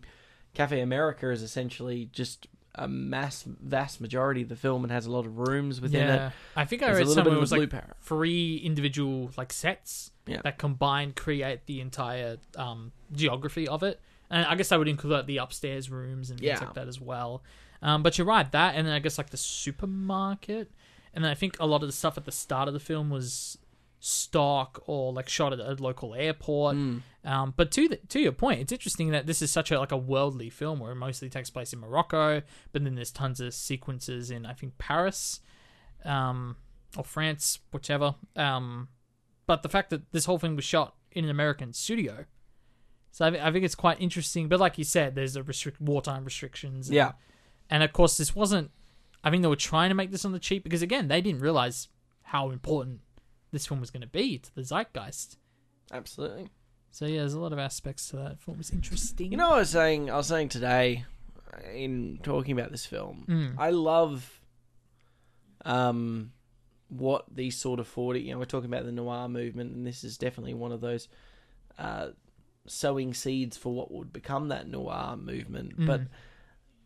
Cafe America is essentially just a mass, vast majority of the film and has a lot of rooms within yeah, it. I think I There's read somewhere it was like power. three individual like sets Yeah. that combined create the entire um, geography of it. And I guess I would include like the upstairs rooms and things Yeah. like that as well. Um, but you're right, that and then I guess like the supermarket, and then I think a lot of the stuff at the start of the film was stock or like shot at a local airport. Um, but to the, to your point, it's interesting that this is such a like a worldly film where it mostly takes place in Morocco, but then there's tons of sequences in I think Paris, um, or France, whichever. Um, but the fact that this whole thing was shot in an American studio, so I, I think it's quite interesting. But like you said, there's a restrict wartime restrictions. and- Yeah. and of course this wasn't. I think they were trying to make this on the cheap because again they didn't realize how important this film was going to be to the zeitgeist. Absolutely. So yeah, there's a lot of aspects to that. What was interesting. You know, what I was saying. I was saying today in talking about this film. Mm. I love um what these sort of forty. You know, we're talking about the noir movement, and this is definitely one of those uh, sowing seeds for what would become that noir movement. But Mm.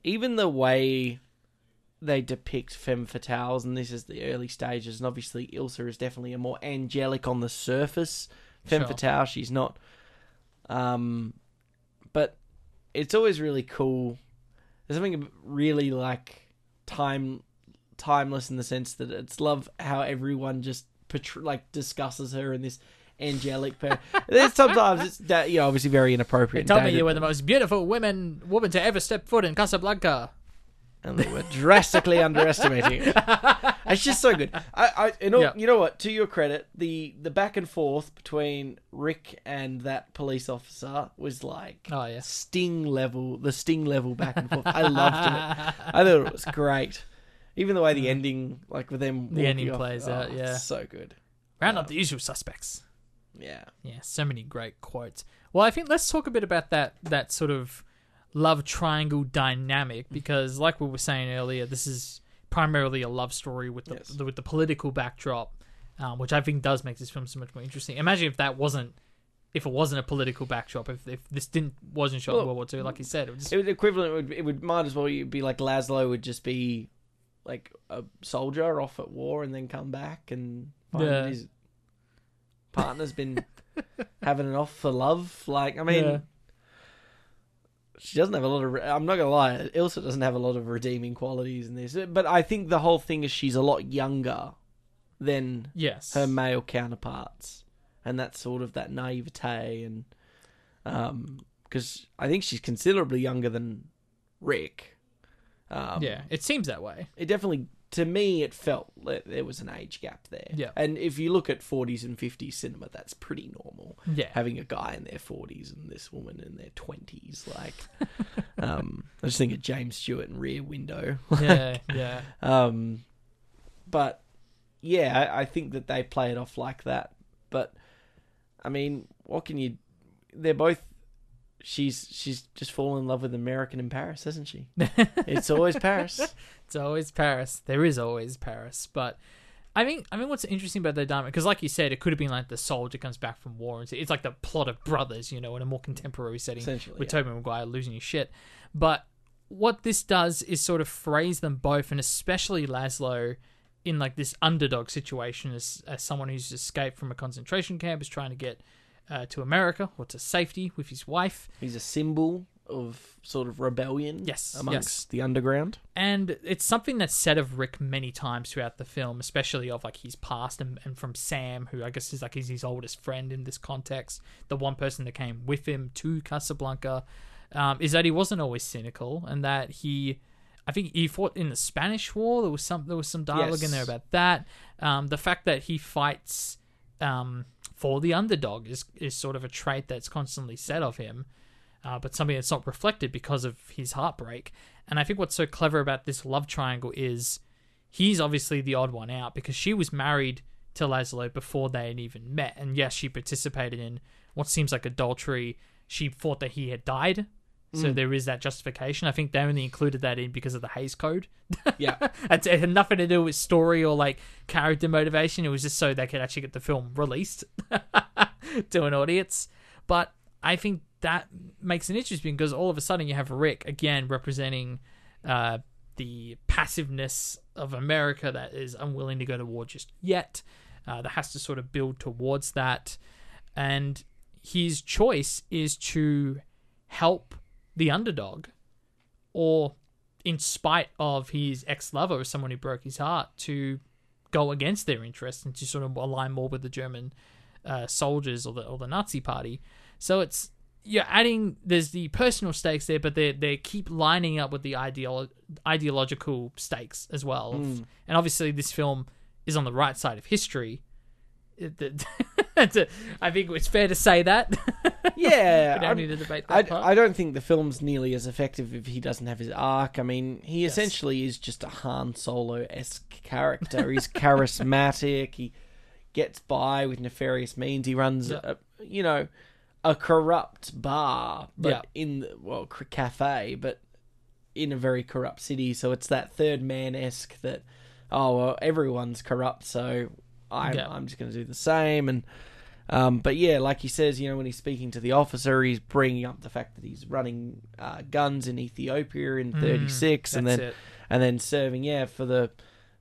even the way they depict femme fatales, and this is the early stages, and obviously Ilsa is definitely a more angelic on the surface femme Sure. fatale. She's not, um, but it's always really cool. There's something really like time timeless in the sense that it's love how everyone just portray, like discusses her in this angelic. Per- There's sometimes it's that you know obviously very inappropriate. They told me you were the most beautiful women woman to ever step foot in Casablanca. And they were drastically underestimating it. It's just so good. I, I you know, Yeah. you know what? To your credit, the the back and forth between Rick and that police officer was like Oh, yeah. sting level, the sting level back and forth. I loved it. I thought it was great. Even the way the mm. ending, like with them, The ending off, plays oh, out, yeah. so good. Round up the usual suspects. Yeah, Yeah, so many great quotes. Well, I think let's talk a bit about that that sort of love triangle dynamic because, like we were saying earlier, this is primarily a love story with the, Yes. the with the political backdrop, um, which I think does make this film so much more interesting. Imagine if that wasn't if it wasn't a political backdrop, if, if this didn't wasn't shot in World War Two, like you said, it was just, It would equivalent. It would, it would might as well be like Laszlo would just be like a soldier off at war and then come back and find Yeah. his partner's been having it off for love. Like I mean, Yeah. She doesn't have a lot of. I'm not gonna lie, Ilsa doesn't have a lot of redeeming qualities in this. But I think the whole thing is she's a lot younger than yes, her male counterparts, and that's sort of that naivete and um because I think she's considerably younger than Rick. Um, yeah, it seems that way. it definitely to me it felt that there was an age gap there. Yeah. and if you look at 40s and 50s cinema, that's pretty normal. Yeah, Having a guy in their 40s and this woman in their 20s, like, um, I just think of James Stewart and Rear Window. yeah, yeah, Um, but yeah, I, I think that they play it off like that. But I mean, what can you? They're both. She's she's just fallen in love with American in Paris, hasn't she? it's always Paris. It's always Paris. There is always Paris, but. I think I mean what's interesting about the dynamic because, like you said, it could have been like the soldier comes back from war, and it's like the plot of Brothers, you know, in a more contemporary setting with yeah. Tobey Maguire losing his shit. But what this does is sort of phrase them both, and especially Laszlo, in like this underdog situation as as someone who's escaped from a concentration camp, is trying to get uh, to America or to safety with his wife. He's a symbol of sort of rebellion. Yes, amongst yes. the underground. And it's something that's said of Rick many times throughout the film, especially of like his past and, and from Sam, who I guess is like he's his oldest friend in this context, the one person that came with him to Casablanca, um, is that he wasn't always cynical and that he I think he fought in the Spanish War. There was some there was some dialogue in there about that. Um, the fact that he fights um, for the underdog is is sort of a trait that's constantly said of him uh, but something that's not reflected because of his heartbreak. And I think what's so clever about this love triangle is he's obviously the odd one out because she was married to Laszlo before they had even met. And yes, she participated in what seems like adultery. She thought that he had died. So there is that justification. I think they only included that in because of the Hays Code. Yeah. It it had nothing to do with story or like character motivation. It was just so they could actually get the film released to an audience. But I think that makes it interesting because all of a sudden you have Rick again representing uh, the passiveness of America that is unwilling to go to war just yet. Uh, that has to sort of build towards that, and his choice is to help the underdog, or in spite of his ex-lover or someone who broke his heart, to go against their interests and to sort of align more with the German uh, soldiers or the or the Nazi party. So it's you're adding there's the personal stakes there, but they they keep lining up with the ideolo- ideological stakes as well. Hmm. And obviously, this film is on the right side of history. It- it- I think it's fair to say that. Yeah, we don't I'm- need to debate that I, part. I don't think the film's nearly as effective if he doesn't have his arc. I mean, he Yes. essentially is just a Han Solo esque character. He's charismatic. He gets by with nefarious means. He runs, Yeah. a, you know, a corrupt bar, but Yeah. in the, well, cafe, but in a very corrupt city. So it's that third man esque that, oh well, everyone's corrupt, so I'm Yeah. I'm just going to do the same and. Um, but yeah, like he says, you know, when he's speaking to the officer, he's bringing up the fact that he's running uh, guns in Ethiopia in '36, and Mm, that's then it. and then serving, yeah, for the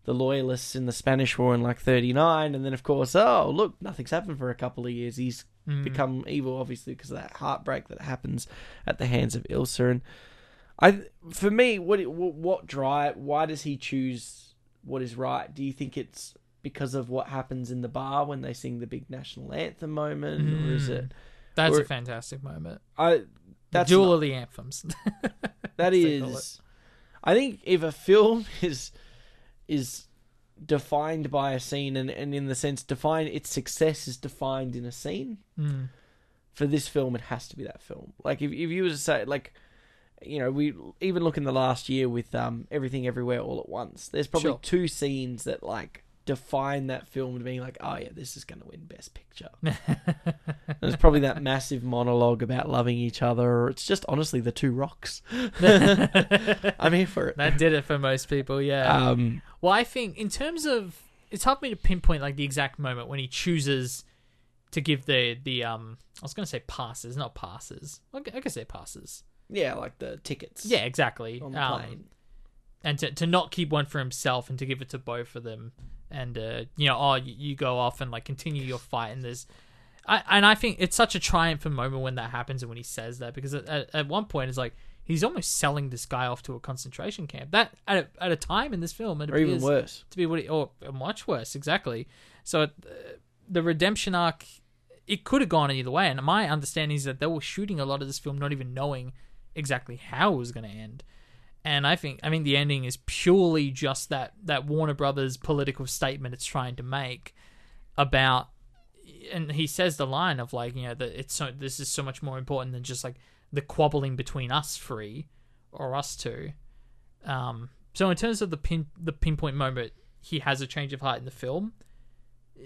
the loyalists in the Spanish War in like '39, and then of course, oh look, nothing's happened for a couple of years. He's Mm. become evil, obviously, because of that heartbreak that happens at the hands of Ilsa. And I, for me, what what, what drive? Why does he choose what is right? Do you think it's because of what happens in the bar when they sing the big national anthem moment, or is Mm. it? That's or- a fantastic moment. I The that's duel not- of the anthems. that is. I think if a film is is defined by a scene, and, and in the sense define its success is defined in a scene. Mm. For this film, it has to be that film. Like if if you were to say like. You know, we even look in the last year with um, everything everywhere all at once. There's probably Sure. two scenes that like define that film to being like, oh yeah, this is going to win Best Picture. There's probably that massive monologue about loving each other, or it's just honestly the two rocks. I'm here for it. that did it for most people, yeah. Um, Well, I think in terms of it's hard for me to pinpoint like the exact moment when he chooses to give the the um I was gonna say passes, not passes. I guess they're passes. Yeah, like the tickets. Yeah, exactly. on the Um, plane. and to to not keep one for himself and to give it to both of them and uh you know oh you, you go off and like continue your fight and there's I, and I think it's such a triumphant moment when that happens and when he says that because at, at, at one point it's like he's almost selling this guy off to a concentration camp. That at a, at a time in this film it or even worse. to be what he, or much worse exactly. So uh, the redemption arc it could have gone either way. And my understanding is that they were shooting a lot of this film not even knowing exactly how it was going to end and I think I mean the ending is purely just that that Warner Brothers political statement it's trying to make about and he says the line of like you know that it's so this is so much more important than just like the quabbling between us three or us two. Um so in terms of the pin the pinpoint moment he has a change of heart in the film. Uh,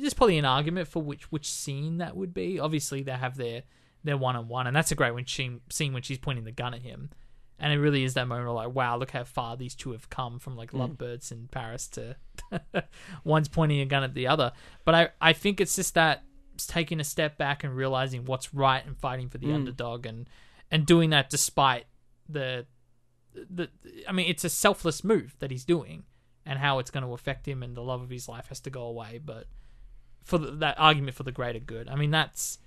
there's probably an argument for which which scene that would be. Obviously they have their their one on one and that's a great when she, scene when she's pointing the gun at him and it really is that moment of like, wow, look how far these two have come from like hmm. lovebirds in Paris to one's pointing a gun at the other. But I, I think it's just that it's taking a step back and realizing what's right and fighting for the hmm. underdog and and doing that despite the the I mean, it's a selfless move that he's doing and how it's going to affect him and the love of his life has to go away. But for the, that argument for the greater good, I mean, that's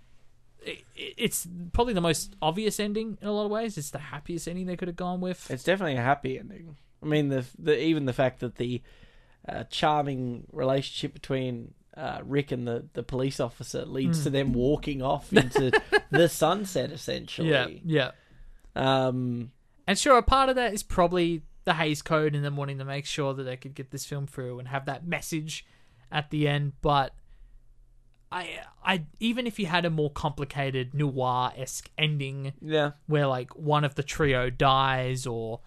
it, it's probably the most obvious ending in a lot of ways. It's the happiest ending they could have gone with. It's definitely a happy ending. I mean, the the even the fact that the uh, charming relationship between uh, Rick and the, the police officer leads to them walking off into the sunset, essentially. yeah, yeah. Um, And sure, a part of that is probably the Hays Code and them wanting to make sure that they could get this film through and have that message at the end. But I, I even if you had a more complicated noir esque ending, yeah. where like one of the trio dies or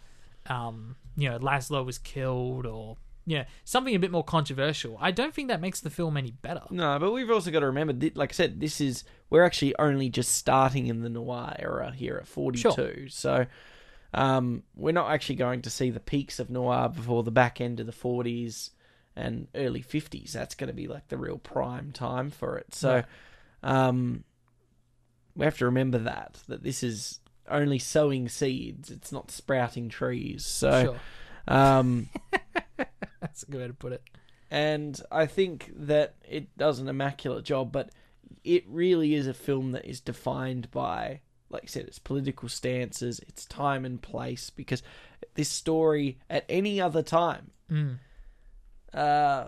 um you know Laszlo was killed or you know something a bit more controversial I don't think that makes the film any better No, but we've also got to remember, thi- like I said, this is we're actually only just starting in the noir era here at forty two. Sure. So um, we're not actually going to see the peaks of noir before the back end of the forties and early fifties. That's going to be like the real prime time for it. So um, we have to remember that that this is only sowing seeds. It's not sprouting trees. So sure um, that's a good way to put it and I think that it does an immaculate job, but it really is a film that is defined by, like I said, its political stances, its time and place, because this story at any other time Mm. Uh,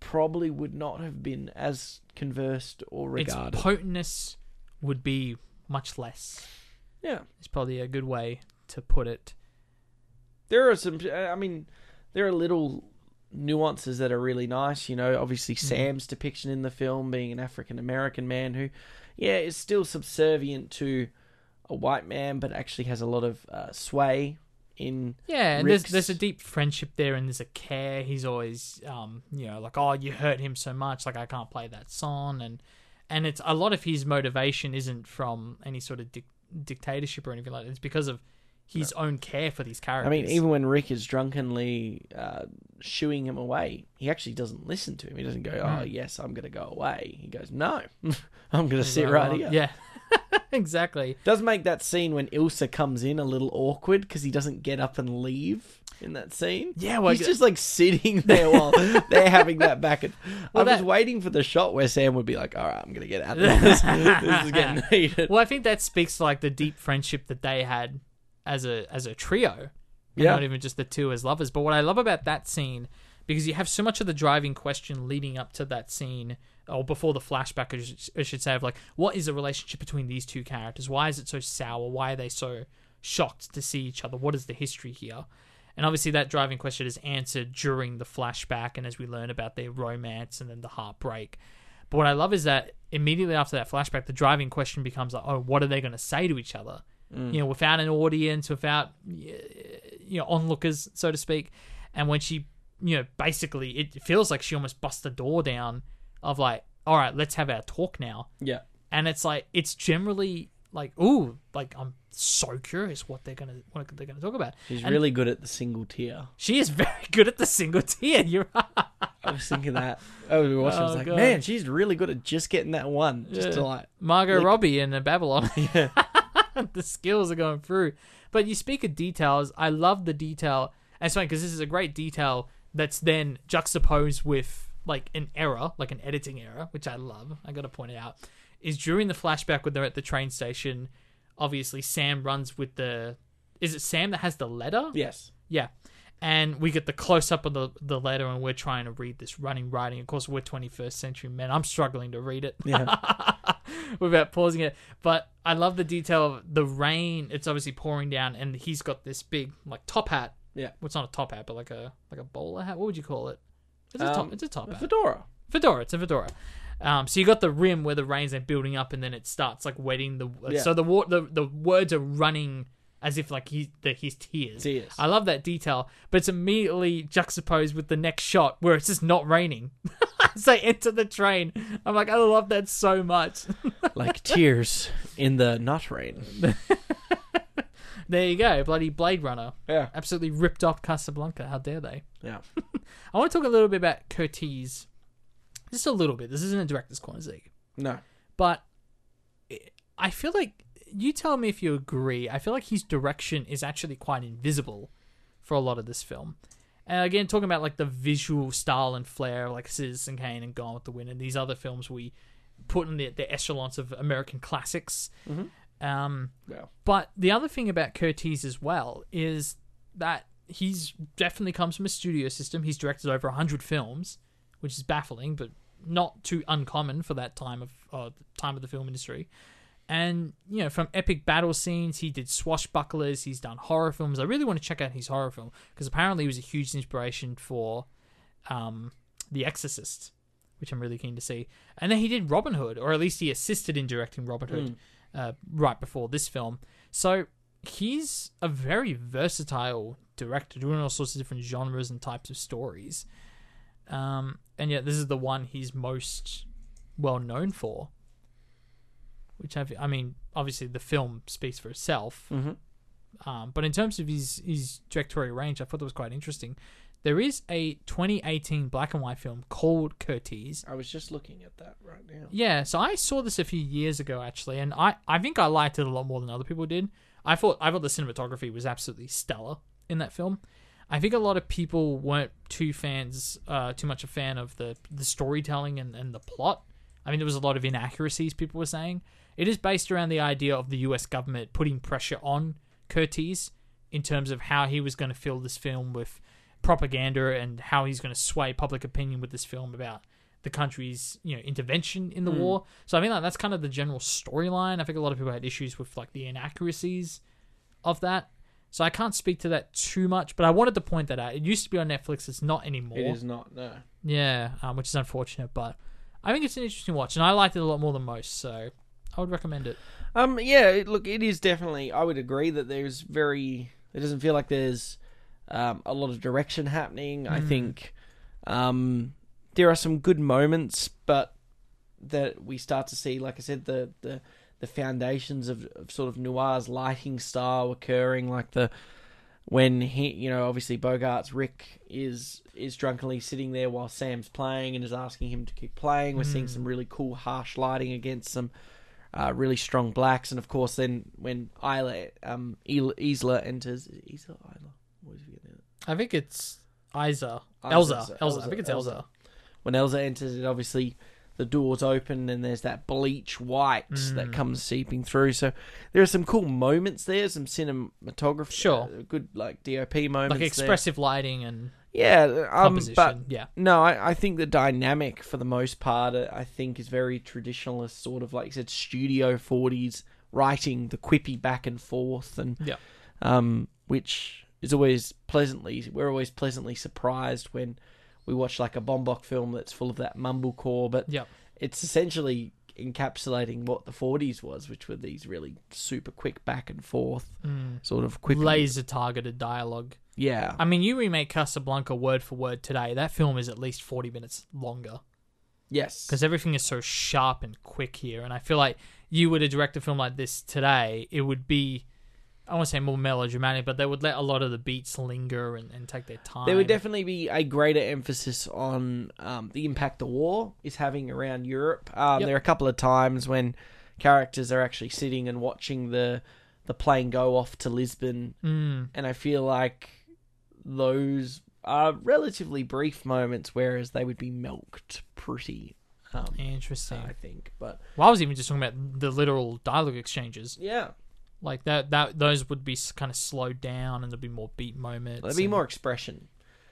probably would not have been as conversed or regarded. its potentness would be much less yeah. it's probably a good way to put it there are some i mean there are little nuances that are really nice you know obviously sam's depiction in the film being an african american man who yeah is still subservient to a white man but actually has a lot of uh, sway in Yeah, and Rick's- there's there's a deep friendship there, and there's a care. He's always, um, you know, like, oh, you hurt him so much, like I can't play that song, and and it's a lot of his motivation isn't from any sort of dic- dictatorship or anything like that. It's because of his own care for these characters. i mean even when rick is drunkenly uh, shooing him away he actually doesn't listen to him. He doesn't go oh yes i'm gonna go away. He goes no i'm gonna sit Well, right here. Yeah, exactly. does make that scene when Ilsa comes in a little awkward because he doesn't get up and leave in that scene. Yeah, well, he's just like sitting there while they're having that back and. Well, I was waiting for the shot where Sam would be like, "All right, I'm gonna get out of this. this is getting heated." Well, I think that speaks to like the deep friendship that they had as a as a trio. Yeah. Not even just the two as lovers. But what I love about that scene, because you have so much of the driving question leading up to that scene, or before the flashback, I should, I should say, of like, what is the relationship between these two characters? Why is it so sour? Why are they so shocked to see each other? What is the history here? And obviously, that driving question is answered during the flashback, and as we learn about their romance and then the heartbreak. But what I love is that immediately after that flashback, the driving question becomes like, oh, what are they going to say to each other? Mm. You know, without an audience, without you know onlookers, so to speak. And when she, you know, basically, it feels like she almost busts the door down of like, all right, let's have our talk now. yeah, And it's like it's generally like, ooh, like I'm so curious what they're gonna what they're gonna talk about. she's And really good at the single tear. she is very good at the single tear. You're right. I was thinking that. Oh, we were watching. I was Oh, like, God. man, she's really good at just getting that one. Just Yeah. to like, Margot Like- Robbie in the Babylon. yeah, the skills are going through. But you speak of details. I love the detail. And it's funny because this is a great detail that's then juxtaposed with like an error, like an editing error, which I love. I got to point it out. Is during the flashback when they're at the train station, obviously Sam runs with the. Is it Sam that has the letter? yes, Yeah. And we get the close up of the, the letter, and we're trying to read this running writing. Of course, we're 21st century men. I'm struggling to read it yeah, without pausing it. But I love the detail of the rain. It's obviously pouring down, and he's got this big like top hat. Yeah. well, it's not a top hat, but like a like a bowler hat. What would you call it? It's a Um, top. It's a top a hat. fedora. Fedora. It's a fedora. Um, so you got the rim where the rain's then building up, and then it starts like wetting the. Yeah. So the wa- the the words are running as if like he the, his tears. Tears. I love that detail, but it's immediately juxtaposed with the next shot where it's just not raining. As they enter the train, I'm like, I love that so much. like tears in the not rain. there you go, bloody Blade Runner, Yeah, absolutely ripped off Casablanca. How dare they? yeah. I want to talk a little bit about Curtiz, just a little bit. This isn't a director's corner, Zeke. No, but I feel like you tell me if you agree. I feel like his direction is actually quite invisible for a lot of this film. And again, talking about like the visual style and flair, like Citizen Kane and Gone with the Wind, and these other films we put in the, the echelons of American classics. Mm-hmm. Um, well, but the other thing about Curtiz as well is that he's definitely comes from a studio system. He's directed over 100 films, which is baffling, but not too uncommon for that time of uh, time of the film industry. And you know, from epic battle scenes, he did swashbucklers. He's done horror films. I really want to check out his horror film because apparently he was a huge inspiration for um, The Exorcist, which I'm really keen to see. And then he did Robin Hood, or at least he assisted in directing Robin Hood uh, right before this film. So he's a very versatile director, doing all sorts of different genres and types of stories. Um, and yet, this is the one he's most well known for. Which I've, I mean, obviously the film speaks for itself. Mhm. Um, but in terms of his his directorial range, I thought that was quite interesting. There is a 2018 black and white film called Curtiz, I was just looking at that right now. yeah, so I saw this a few years ago actually, and I, I think I liked it a lot more than other people did. I thought I thought the cinematography was absolutely stellar in that film. I think a lot of people weren't too fans, uh, too much a fan of the the storytelling and, and the plot. I mean, there was a lot of inaccuracies people were saying. It is based around the idea of the U.S. government putting pressure on Curtiz in terms of how he was going to fill this film with propaganda and how he's going to sway public opinion with this film about the country's you know intervention in the war. So I mean like that's kind of the general storyline. I think a lot of people had issues with like the inaccuracies of that. So I can't speak to that too much, but I wanted to point that out. It used to be on Netflix. It's not anymore. It is not. No. Yeah, um, which is unfortunate, but I think it's an interesting watch, and I liked it a lot more than most. So I would recommend it. Um. Yeah. Look, it is definitely. I would agree that there's very. It doesn't feel like there's um, a lot of direction happening. I think um, there are some good moments, but that we start to see, like I said, the the the foundations of, of sort of noir's lighting style occurring, like the when he, you know, obviously Bogart's Rick is is drunkenly sitting there while Sam's playing and is asking him to keep playing. We're seeing some really cool harsh lighting against some uh, really strong blacks, and of course, then when Isla, um, Isla enters, Isla, Isla, what is it? I think it's Isa, Elza, Elza, Elza. Elza, I think it's Elza. Elza. When Elsa enters, it obviously the doors open and there's that bleach white Mm. that comes seeping through. So there are some cool moments there, some cinematography, Sure. uh, good like DOP moments, Like there. expressive lighting and yeah, um, but yeah, No, I, I think the dynamic for the most part, uh, I think, is very traditionalist, sort of like you said, studio forties writing, the quippy back and forth, and yeah. um, which is always pleasantly. We're always pleasantly surprised when we watch like a Baumbach film that's full of that mumblecore, but Yep. it's essentially encapsulating what the forties was, which were these really super quick back and forth, mm. sort of quick laser targeted dialogue. Yeah, I mean, you remake Casablanca word for word today, that film is at least 40 minutes longer yes, because everything is so sharp and quick here. And I feel like you were to direct a film like this today, it would be. I want to say more melodramatic, but they would let a lot of the beats linger and, and take their time. There would definitely be a greater emphasis on um, the impact the war is having around Europe. Um, Yep. There are a couple of times when characters are actually sitting and watching the the plane go off to Lisbon, Mm, and I feel like those are relatively brief moments, whereas they would be milked pretty. Um, interesting. I think, but Well, I was even just talking about the literal dialogue exchanges. yeah, Like that, that those would be kind of slowed down, and there'd be more beat moments. there'd be and- more expression.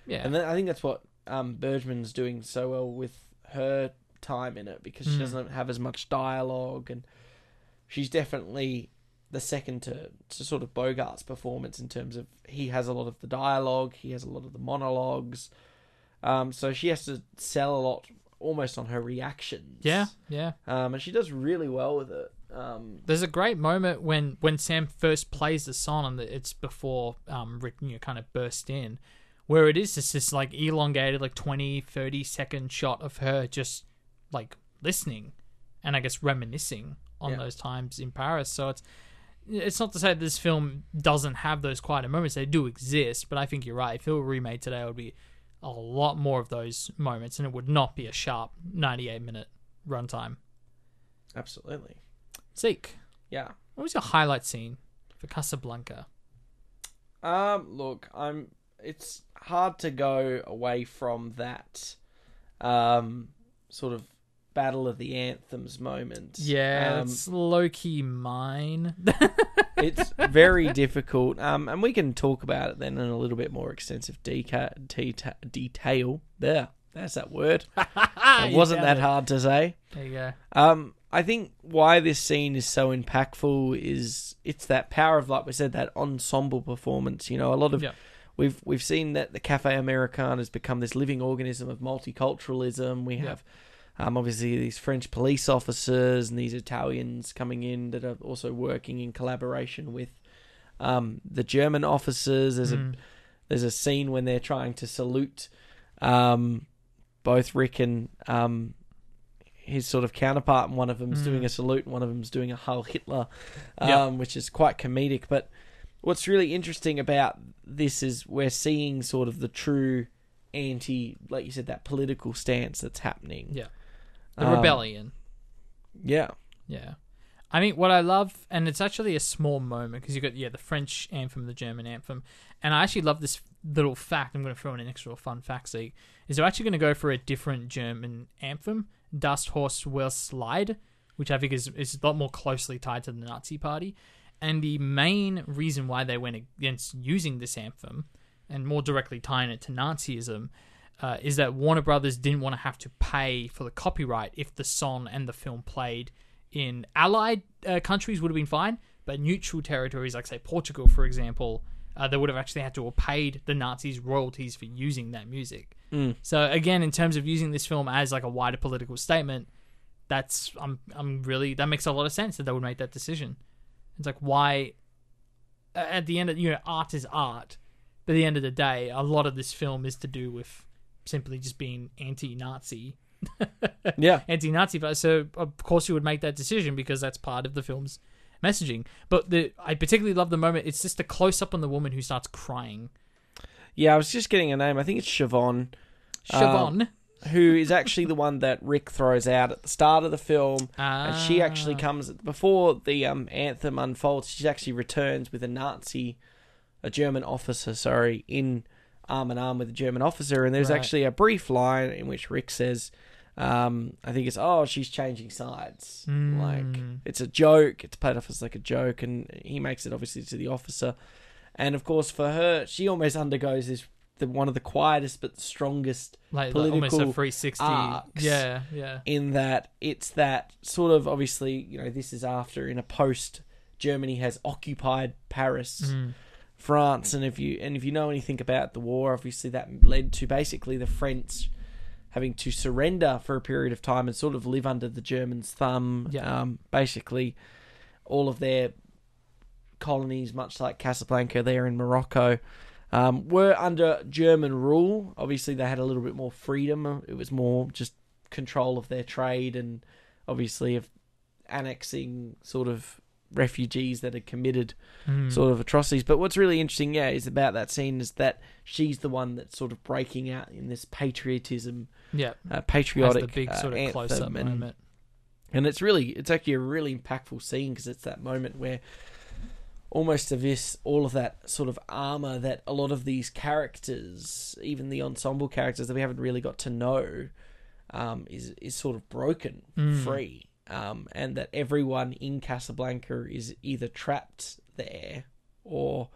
Yeah. And then I think that's what um, Bergman's doing so well with her time in it because she Mm. doesn't have as much dialogue and she's definitely the second to, to sort of Bogart's performance in terms of he has a lot of the dialogue, he has a lot of the monologues. Um, so she has to sell a lot almost on her reactions. yeah, yeah. Um, and she does really well with it. Um, There's a great moment when when Sam first plays the song, and it's before um Rick you know, kind of burst in, where it is just this like elongated like 20, 30 second shot of her just like listening, and I guess reminiscing on Yeah. those times in Paris. So it's it's not to say this film doesn't have those quieter moments; they do exist. But I think you're right. If it were remade today, it would be a lot more of those moments, and it would not be a sharp 98 minute runtime. absolutely. Zeke. Yeah. What was your highlight scene for Casablanca? Um, look, I'm. It's hard to go away from that, um, sort of battle of the anthems moment. Yeah, um, it's low key mine. it's very difficult. Um, and we can talk about it then in a little bit more extensive deca- deta- detail. There, that's that word. It wasn't that hard to say. There you go. Um, I think why this scene is so impactful is it's that power of like we said that ensemble performance. You know, a lot of Yeah. we've we've seen that the Cafe American has become this living organism of multiculturalism. We have um, obviously these French police officers and these Italians coming in that are also working in collaboration with um, the German officers. There's Mm. a there's a scene when they're trying to salute um, both Rick and um, his sort of counterpart, and one of them's Mm. doing a salute, and one of them's doing a Heil Hitler, um, Yeah. which is quite comedic. But what's really interesting about this is we're seeing sort of the true anti, like you said, that political stance that's happening. Yeah. The Um, rebellion. Yeah, Yeah. I mean, what I love, and it's actually a small moment because you got yeah the French anthem, the German anthem, and I actually love this little fact. I'm going to throw in an extra fun fact. See, is they're actually going to go for a different German anthem, Das Horst-Wessel-Lied, which I think is is a lot more closely tied to the Nazi Party. And the main reason why they went against using this anthem, and more directly tying it to Nazism, uh, is that Warner Brothers didn't want to have to pay for the copyright if the song and the film played in allied uh, countries would have been fine, but neutral territories like say Portugal, for example, uh, they would have actually had to have paid the Nazis royalties for using that music. So again, in terms of using this film as like a wider political statement, that's I'm I'm really that makes a lot of sense that they would make that decision. It's like why at the end of you know art is art, but at the end of the day, a lot of this film is to do with simply just being anti-Nazi yeah. anti-Nazi, so of course you would make that decision because that's part of the film's messaging. But the I particularly love the moment. It's just a close up on the woman who starts crying. Yeah, I was just getting a name. I think it's Siobhan, Siobhan. who is actually the one that Rick throws out at the start of the film. And she actually Ah. comes before the um, anthem unfolds. She actually returns with a Nazi, a German officer, sorry, in arm in arm with a German officer. And there's Right. actually a brief line in which Rick says, um, "I think it's oh she's changing sides. Like Mm. it's a joke. It's played off as like a joke, and he makes it obviously to the officer. And of course, for her, she almost undergoes this the one of the quietest but strongest like, like almost a political 360. arcs. Yeah, yeah. in that it's that sort of obviously you know this is after in a post Germany has occupied Paris, Mm. France, and if you and if you know anything about the war, obviously that led to basically the French having to surrender for a period of time and sort of live under the Germans' thumb. Yeah. Um, basically, all of their colonies, much like Casablanca there in Morocco, um, were under German rule. Obviously, they had a little bit more freedom. It was more just control of their trade and obviously of annexing sort of refugees that had committed Mm. sort of atrocities. But what's really interesting, yeah, is about that scene is that she's the one that's sort of breaking out in this patriotism, yeah, uh, patriotic the big uh, sort of close up and- moment. and it's really it's actually a really impactful scene because it's that moment where almost of this all of that sort of armor that a lot of these characters even the ensemble characters that we haven't really got to know um, is is sort of broken Mm. free um, and that everyone in Casablanca is either trapped there or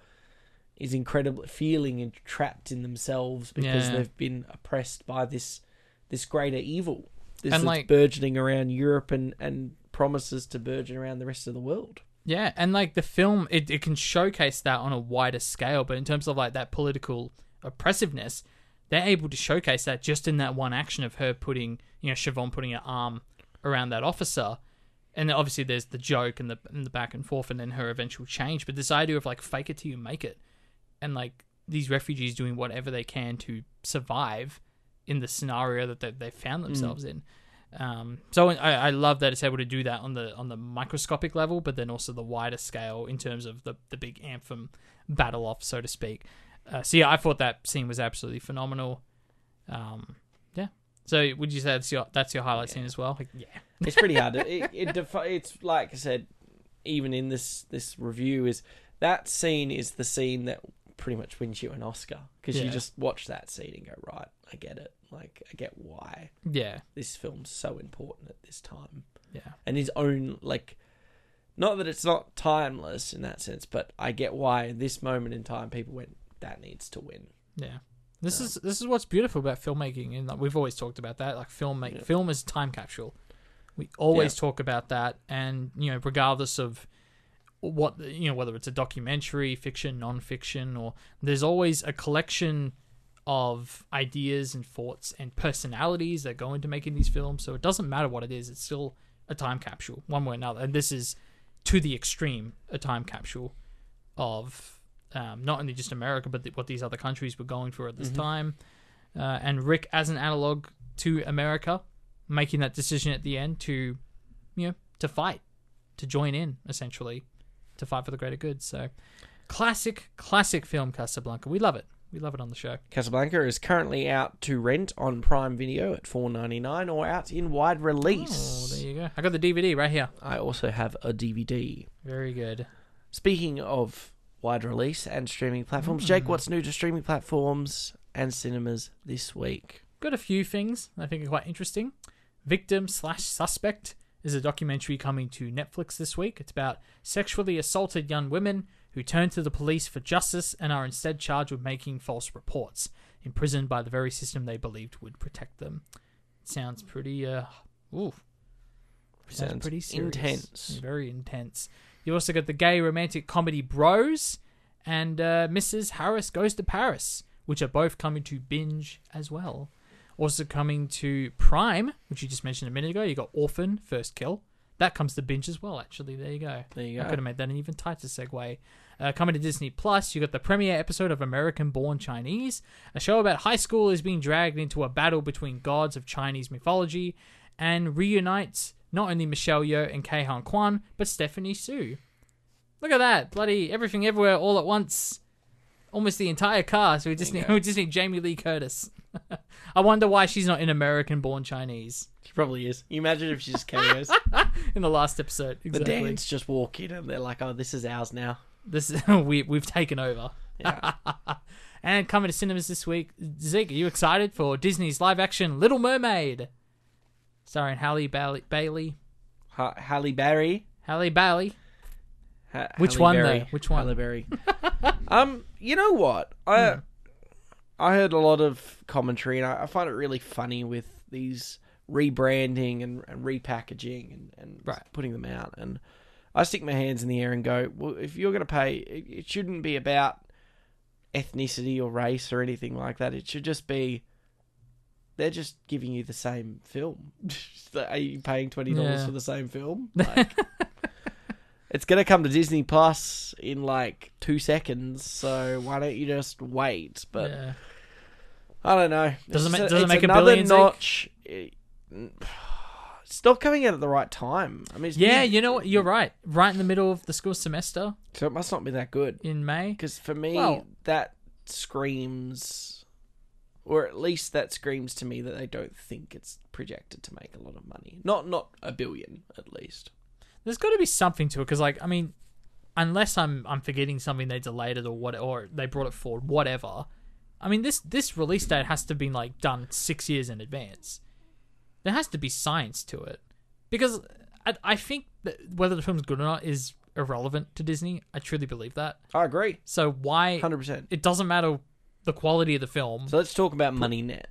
is incredibly feeling trapped in themselves because Yeah. they've been oppressed by this this greater evil this And, like- burgeoning around Europe and, and promises to burgeon around the rest of the world. Yeah, and like the film, it, it can showcase that on a wider scale, but in terms of like that political oppressiveness, they're able to showcase that just in that one action of her putting, you know, Yvonne putting her arm around that officer. And then obviously there's the joke and the and the back and forth and then her eventual change. But this idea of like fake it till you make it. And like these refugees doing whatever they can to survive in the scenario that they, they found themselves in. Um, so I, I love that it's able to do that on the on the microscopic level, but then also the wider scale in terms of the the big anthem battle off, so to speak. Uh, so yeah, I thought that scene was absolutely phenomenal. Um. So would you say that's your that's your highlight scene as well? Like, yeah. It's pretty hard. it, it defi- it's like I said, even in this this review, is that scene is the scene that pretty much wins you an Oscar because Yeah. you just watch that scene and go, right, I get it. Like I get why Yeah. this film's so important at this time. Yeah. and his own like not that it's not timeless in that sense but i get why in this moment in time people went that needs to win Yeah. This is this is what's beautiful about filmmaking, and like, we've always talked about that. Like film make Yeah. film is a time capsule. We always talk about that, and you know, regardless of what you know, whether it's a documentary, fiction, non-fiction, or there's always a collection of ideas and thoughts and personalities that go into making these films. So it doesn't matter what it is; it's still a time capsule, one way or another. And this is to the extreme a time capsule of um, not only just America, but th- what these other countries were going through at this time. Uh, and Rick, as an analog to America, making that decision at the end to, you know, to fight, to join in, essentially, to fight for the greater good. So, classic, classic film Casablanca. We love it. We love it on the show. casablanca is currently out to rent on prime video at 4.99 or out in wide release. Oh, there you go. I got the DVD right here. i also have a dvd Very good. speaking of wide release and streaming platforms jake what's new to streaming platforms and cinemas this week Got a few things I think are quite interesting. Victim slash Suspect is a documentary coming to Netflix this week. It's about sexually assaulted young women who turn to the police for justice and are instead charged with making false reports, imprisoned by the very system they believed would protect them. Sounds pretty, uh, ooh. Sounds, Sounds pretty serious. intense. Very intense. You also got the gay romantic comedy Bros and uh, Mrs. Harris Goes to Paris, which are both coming to binge as well. Also coming to Prime, which you just mentioned a minute ago. You got Orphan First Kill. That comes to binge as well. Actually, there you go. There you go. I could have made that an even tighter segue. Uh, coming to Disney Plus, you got the premiere episode of American Born Chinese, a show about high school is being dragged into a battle between gods of Chinese mythology, and reunites not only Michelle Yeoh and Ke Huy Quan, but Stephanie Hsu. Look at that, bloody everything everywhere all at once. Almost the entire cast. We just need, we just need Jamie Lee Curtis. I wonder why she's not in American Born Chinese she probably is you imagine if she just cameos in the last episode. the Exactly. dance just walk in and they're like oh this is ours now This we we've taken over. yeah And coming to cinemas this week, Zeke, are you excited for Disney's live action Little Mermaid? Starring Halle Bailey. Bailey. Ha- Halle Berry. Halle Bailey. Ha- Which Halle one, Berry. though? Which one? Halle Berry. um, you know what? I Hmm. I heard a lot of commentary, and I, I find it really funny with these rebranding and, and repackaging and, and Right. putting them out. And I stick my hands in the air and go, well, if you're going to pay, it, it shouldn't be about ethnicity or race or anything like that. It should just be. They're just giving you the same film. Are you paying twenty dollars Yeah. for the same film? Like, it's gonna come to Disney Plus in like two seconds, so why don't you just wait? But yeah. I don't know. Does it It's ma- does it make a another billion, notch? it- it's not coming out at the right time. I mean, it's Yeah, mid- you know what? You're right. Right in the middle of the school semester so it must not be that good. in May. Because for me, Well- that screams, or at least that screams to me that they don't think it's projected to make a lot of money. Not not a billion, at least. There's got to be something to it because, like, I mean, unless I'm I'm forgetting something they delayed it or what or they brought it forward, whatever. I mean, this this release date has to be like done six years in advance. There has to be science to it because I, I think that whether the film's good or not is irrelevant to Disney. I truly believe that. I agree, So why hundred percent. it doesn't matter the quality of the film. So let's talk about money net.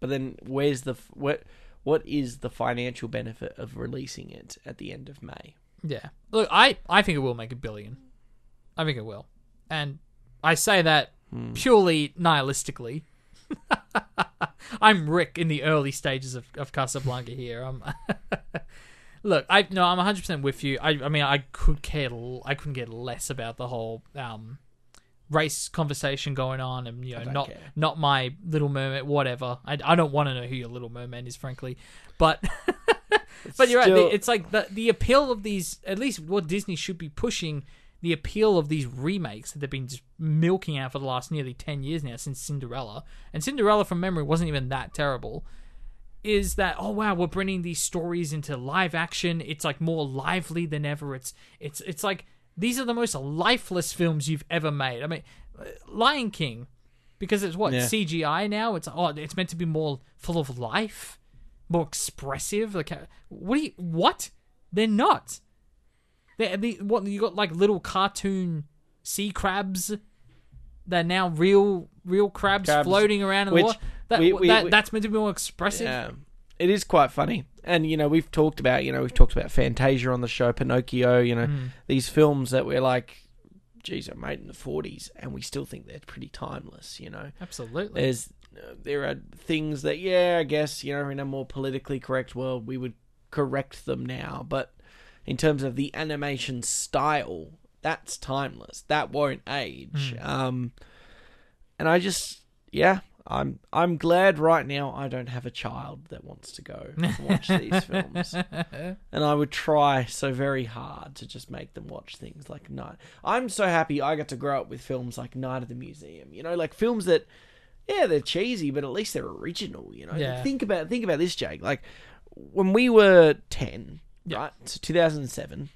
But then, where's the f- what? What is the financial benefit of releasing it at the end of May? Yeah. Look, I, I think it will make a billion. I think it will. And I say that purely nihilistically. I'm Rick in the early stages of, of Casablanca here. I'm Look, I no, I'm 100% with you. I I mean, I could care l- I couldn't get less about the whole um race conversation going on and you know not care. not my little mermaid whatever. I I don't want to know who your little mermaid is frankly. But but you're Still- right. It's like the the appeal of these. At least what Disney should be pushing the appeal of these remakes that they've been just milking out for the last nearly ten years now since Cinderella. And Cinderella, from memory, wasn't even that terrible. Is that oh wow we're bringing these stories into live action? It's like more lively than ever. It's it's it's like these are the most lifeless films you've ever made. I mean, uh, Lion King, because it's what Yeah. CGI now. It's oh it's meant to be more full of life more expressive. Like, uh, what? Do you, what? They're not. They the what you got like little cartoon sea crabs. They're now real real crabs, Crabs, floating around in the water. That, we- we- that we- that's meant to be more expressive. Yeah, it is quite funny. And you know, we've talked about you know we've talked about Fantasia on the show, Pinocchio. You know, these films that we're like, geez, are made in the forties, and we still think they're pretty timeless. You know, Absolutely. there's uh, there are things that yeah, I guess you know in a more politically correct world we would correct them now, but in terms of the animation style, that's timeless. That won't age. Um, and I just yeah. I'm I'm glad right now I don't have a child that wants to go watch these films, and I would try so very hard to just make them watch things like Night. I'm so happy I got to grow up with films like Night of the Museum. You know, like films that, yeah, they're cheesy, but at least they're original. You know, Yeah. think about think about this, Jake. Like when we were ten, Yeah. right, so 2007,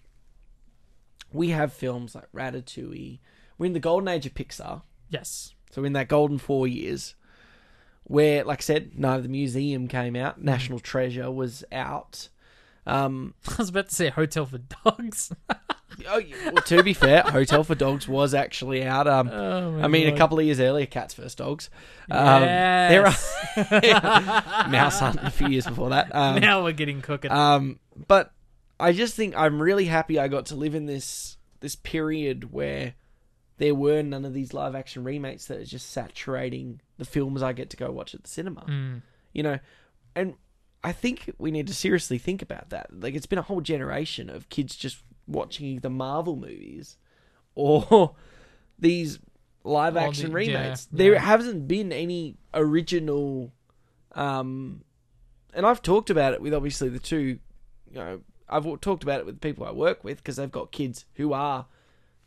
we have films like Ratatouille. We're in the golden age of Pixar. yes. So in that golden four years, where, like I said, of the Museum came out, National Treasure was out. Um, I was about to say Hotel for Dogs. oh, well, to be fair, Hotel for Dogs was actually out. Um, Oh I mean, a couple of years earlier, Cats vs Dogs. Um, There are Mouse Hunt a few years before that. Um, now we're getting cooking. Um, but I just think I'm really happy I got to live in this this period where there were none of these live action remakes that are just saturating the films I get to go watch at the cinema. Mm. You know, and I think we need to seriously think about that. Like it's been a whole generation of kids just watching the Marvel movies or these live action the- yeah, remakes. There yeah. hasn't been any original um and I've talked about it with obviously the two you know I've talked about it with people I work with because they've got kids who are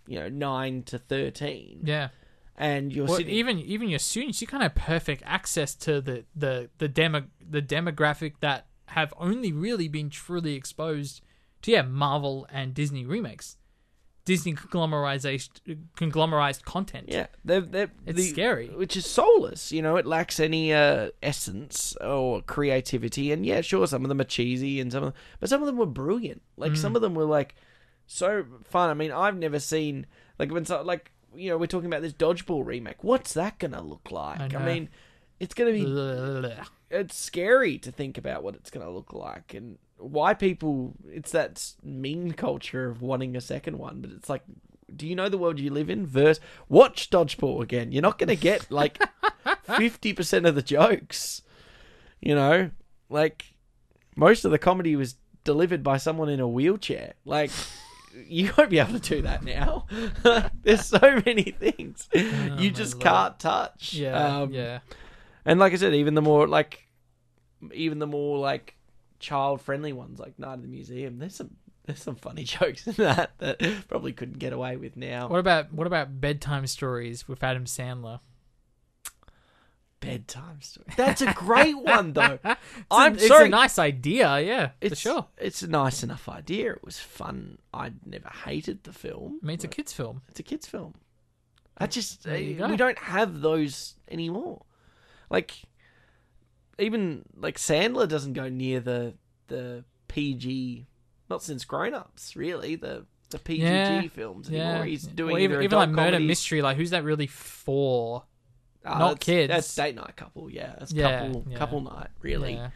you know 9 to 13 yeah. and you're Well, sitting even even your students, you kind of have perfect access to the the the demo the demographic that have only really been truly exposed to yeah Marvel and Disney remakes, Disney conglomerized conglomerized content. Yeah, they're, they're, It's the- scary. which is soulless. You know, it lacks any uh, essence or creativity. And yeah, sure, some of them are cheesy, and some of them, but some of them were brilliant. Like Mm. some of them were like so fun. I mean, I've never seen like when so, like you know we're talking about this dodgeball remake. What's that gonna look like? I, know. mean, it's gonna be Ugh. it's scary to think about what it's going to look like and why people it's that mean culture of wanting a second one but it's like do you know the world you live in verse watch dodgeball again you're not going to get like 50% of the jokes you know like most of the comedy was delivered by someone in a wheelchair like you won't be able to do that now there's so many things you Oh my just can't touch Yeah, Um, yeah. and like I said, even the more like, even the more like child friendly ones like Night of the Museum. There's some there's some funny jokes in that that probably couldn't get away with now. What about what about bedtime stories with Adam Sandler? Bedtime story? That's a great one though. It's I'm a, it's sorry. a nice idea, yeah, for it's sure. It's a nice enough idea. It was fun. I never hated the film. I mean, it's a kids' film. It's a kids' film. I just uh, we don't have those anymore. Like even like Sandler doesn't go near the the PG. Not since Grown Ups, really. The the PG Yeah, films anymore. Yeah, He's doing Well, even, even like murder comedies- mystery. Like, who's that really for? Ah, not that's- kids. That's date night couple. Yeah, that's Yeah, couple yeah. couple night. Really, Yeah.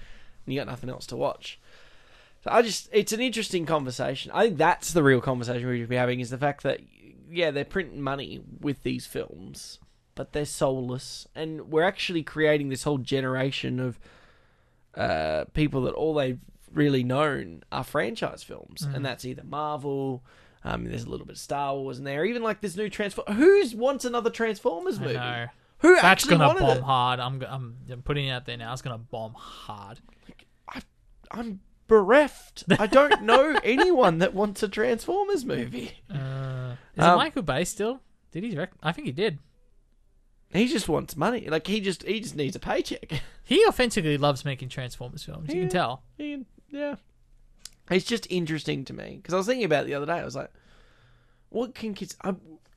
you got nothing else to watch. So I just, it's an interesting conversation. I think that's the real conversation we should be having is the fact that, yeah, they're printing money with these films, but they're soulless, and we're actually creating this whole generation of uh, people that all they've really known are franchise films, Mm. and that's either Marvel. Um, there's a little bit of Star Wars in there. Even like this new Transform. Who's wants another Transformers I movie? know. Who That's actually gonna wanted bomb it? hard. I'm, I'm I'm putting it out there now. It's gonna bomb hard. I'm bereft. I don't know anyone that wants a Transformers movie. Uh, is it Um, Michael Bay still? Did he? Rec- I think he did. He just wants money. Like he just he just needs a paycheck. He authentically loves making Transformers films. You can tell. He- yeah. It's just interesting to me because I was thinking about it the other day. I was like, what can kids? I,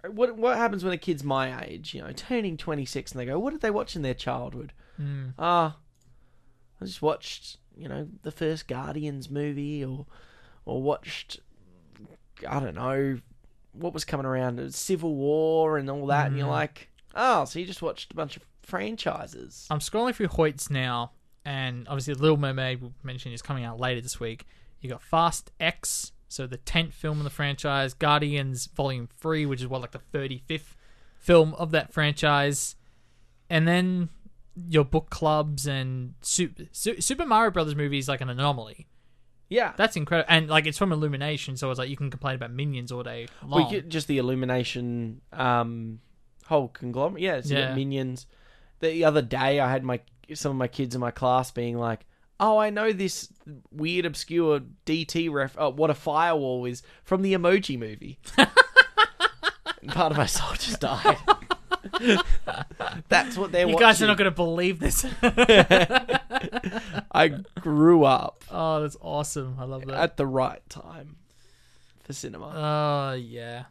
what what happens when a kid's my age, you know, turning twenty six, and they go, what did they watch in their childhood? Mm. Ah, I just watched, you know, the first Guardians movie, or or watched, I don't know, what was coming around, Civil War and all that, and you're Mm. like, oh, so you just watched a bunch of franchises. I'm scrolling through Hoyts now, and obviously, Little Mermaid we mentioned is coming out later this week. You got Fast X, so the tenth film in the franchise. Guardians Volume Three, which is what like the thirty fifth film of that franchise, and then your book clubs and Super, Super Mario Brothers movie is like an anomaly. Yeah, That's incredible, and like it's from Illumination, so it's like you can complain about Minions all day long. get just the Illumination um, whole conglomerate. Yeah, it's Yeah. Minions. The other day, I had my some of my kids in my class being like, "Oh, I know this weird, obscure DT ref. Oh, what a firewall is from the Emoji Movie." part of my soul just died. That's what they're you watching. guys are not going to believe this. I grew up oh, that's awesome! I love that. at the right time for cinema. Oh yeah.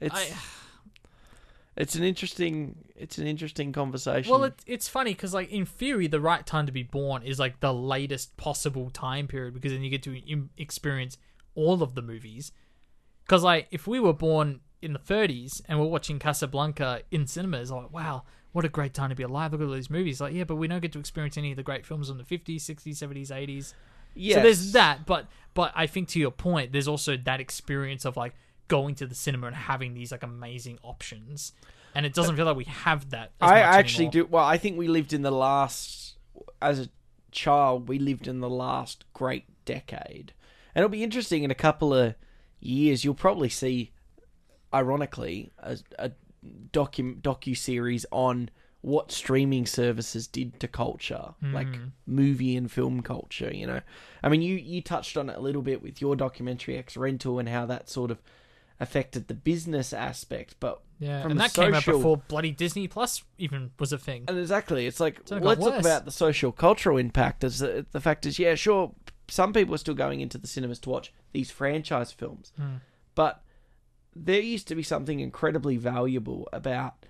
It's I, it's an interesting it's an interesting conversation. well, it, it's funny because, like, in theory, the right time to be born is like the latest possible time period because then you get to Im- experience all of the movies. Because, like, if we were born in the 30s and we're watching Casablanca in cinemas, like, wow, what a great time to be alive! Look at all these movies. Like, yeah, but we don't get to experience any of the great films from the 50s, 60s, 70s, 80s. Yeah. So there's that, but but I think to your point, there's also that experience of like going to the cinema and having these like amazing options, and it doesn't uh, feel like we have that. As I actually anymore. do. Well, I think we lived in the last, as a child, we lived in the last great decade, and it'll be interesting in a couple of years. You'll probably see, ironically, a, a docu docu series on what streaming services did to culture, like hmm. movie and film culture. You know, I mean, you you touched on it a little bit with your documentary X Rental and how that sort of affected the business aspect, but Yeah, from and that came out before bloody Disney Plus even was a thing. And exactly, it's like So it let's talk about the social cultural impact. As the, the fact is, yeah, sure, some people are still going into the cinemas to watch these franchise films, Hmm. but there used to be something incredibly valuable about,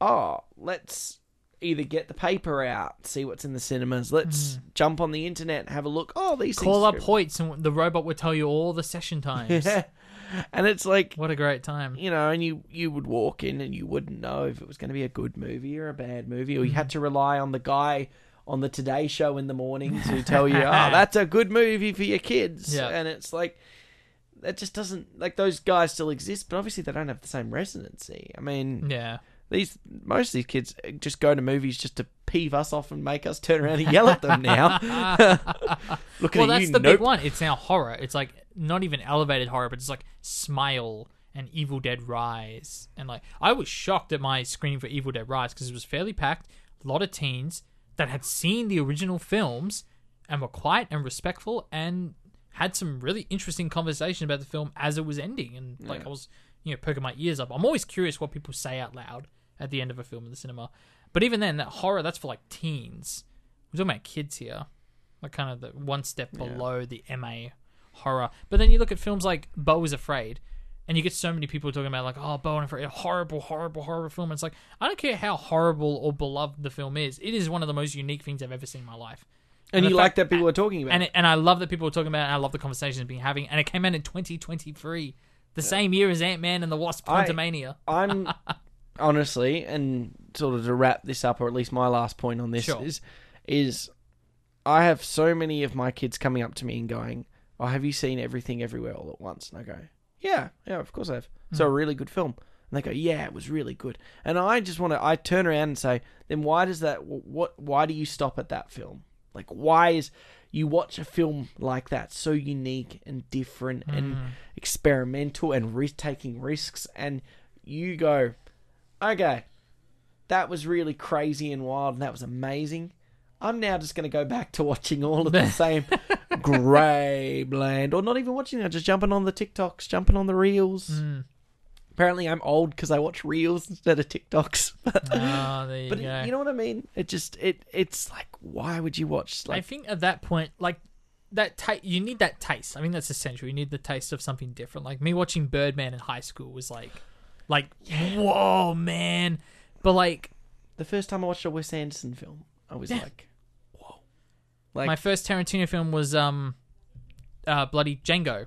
oh, let's either get the paper out, see what's in the cinemas, let's jump on the internet, and have a look. Oh, these. Call up. Hoyts and the robot would tell you all the session times. Yeah. and it's like What a great time. you know, and you you would walk in and you wouldn't know if it was going to be a good movie or a bad movie, or you had mm. to rely on the guy on the Today Show in the morning to tell you, "Oh, that's a good movie for your kids." Yeah. And it's like that just doesn't like those guys still exist, but obviously they don't have the same resonancy. I mean, Yeah. these most of these kids just go to movies just to peeve us off and make us turn around and yell at them now. Looking Well, at that's you, the nope. big one. It's now horror. It's like not even elevated horror, but it's like Smile and Evil Dead Rise. And like, I was shocked at my screening for Evil Dead Rise because it was fairly packed. A lot of teens that had seen the original films and were quiet and respectful and had some really interesting conversation about the film as it was ending. And like I was, you know, poking my ears up. I'm always curious what people say out loud at the end of a film in the cinema. But even then, that horror that's for like teens. We're talking about kids here, like kind of the one step below the MA horror. But then you look at films like Beau is Afraid, and you get so many people talking about like, oh, Beau and Afraid, horrible, horrible, horrible film. It's like I don't care how horrible or beloved the film is. It is one of the most unique things I've ever seen in my life. And, the you fact- like that people are talking about. and it, and I love that people are talking about it. And I love the conversations being having. And it came out in 2023, the same year as Ant Man and the Wasp: I- I'm honestly, and sort of to wrap this up, or at least my last point on this Sure. is, is I have so many of my kids coming up to me and going, "Oh, have you seen Everything Everywhere All at Once?" And I go, "Yeah, yeah, of course I have. So a hmm. really good film." And they go, "Yeah, it was really good." And I just want to, I turn around and say, "Then why does that? What? Why do you stop at that film? Like, why is?" You watch a film like that, so unique and different and hmm. experimental and risk taking risks, and you go, okay, that was really crazy and wild, and that was amazing. I'm now just going to go back to watching all of the same grey, bland, or not even watching it, just jumping on the TikToks, jumping on the reels. Mm. Apparently, I'm old because I watch reels instead of TikToks. Ah, there you but go. you know what I mean? It just it it's like, why would you watch I think at that point, like that, ta- you need that taste. I mean, that's essential. You need the taste of something different. Like me watching Birdman in high school was like, like, whoa, man. But like, the first time I watched a Wes Anderson film, I was Yeah. like, like my first Tarantino film was um, uh, bloody Django,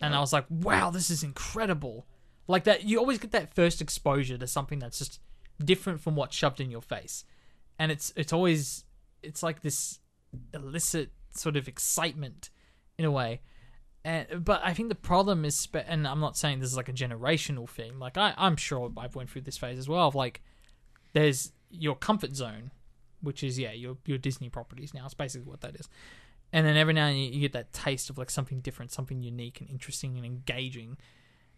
and I was like, wow, this is incredible. Like that, you always get that first exposure to something that's just different from what's shoved in your face, and it's it's always it's like this illicit sort of excitement in a way. And, but I think the problem is, spe- and I'm not saying this is like a generational thing. Like I, I'm sure I've went through this phase as well. Of like, there's your comfort zone, which is yeah, your your Disney properties now. It's basically what that is. And then every now and then you get that taste of like something different, something unique and interesting and engaging.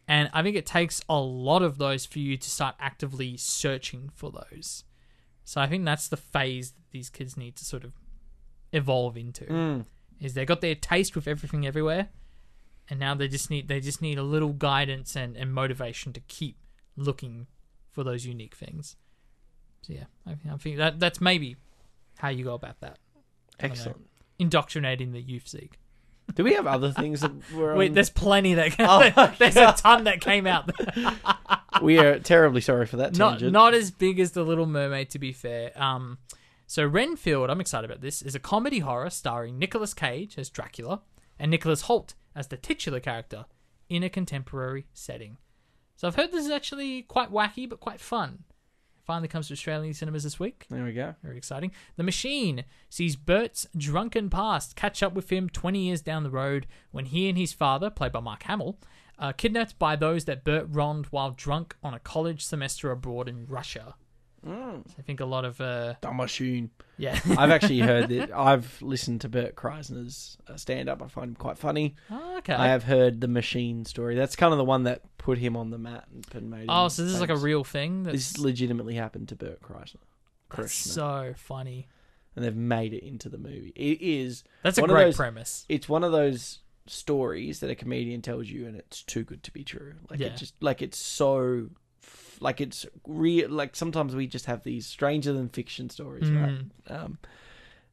And I think it takes a lot of those for you to start actively searching for those. So I think that's the phase that these kids need to sort of evolve into. Mm. Is they got their taste with everything everywhere, and now they just need they just need a little guidance and, and motivation to keep looking for those unique things. So yeah, I, think- I think that that's maybe how you go about that. don't know. excellent. Indoctrinating the youth Zeke. Do we have other things that were Wait, on- there's plenty that Oh, there's a ton that came out. we are terribly sorry for that not tangent. not as big as the Little Mermaid, to be fair. Um, so Renfield, I'm excited about this, is a comedy horror starring Nicolas Cage as Dracula and Nicholas Hoult as the titular character in a contemporary setting. So I've heard this is actually quite wacky but quite fun. Finally comes to Australian cinemas this week. there we go. Very exciting. The Machine sees Bert's drunken past catch up with him 20 years down the road when he and his father, played by Mark Hamill, are kidnapped by those that Bert wronged while drunk on a college semester abroad in Russia. So I think a lot of, uh, The machine. yeah. I've actually heard that. I've listened to Bert Kreischer's uh, stand up. I find him quite funny. Oh, okay. I have heard the machine story. That's kind of the one that put him on the mat and and made him. oh, so this is like a real thing? That's, This legitimately happened to Bert Kreisner. that's so funny. and they've made it into the movie. It is. That's a one of great those- premise. It's one of those stories that a comedian tells you, and it's too good to be true. Like Yeah. it just like it's so. Like it's real. Like sometimes we just have these stranger than fiction stories, right? Mm. Um,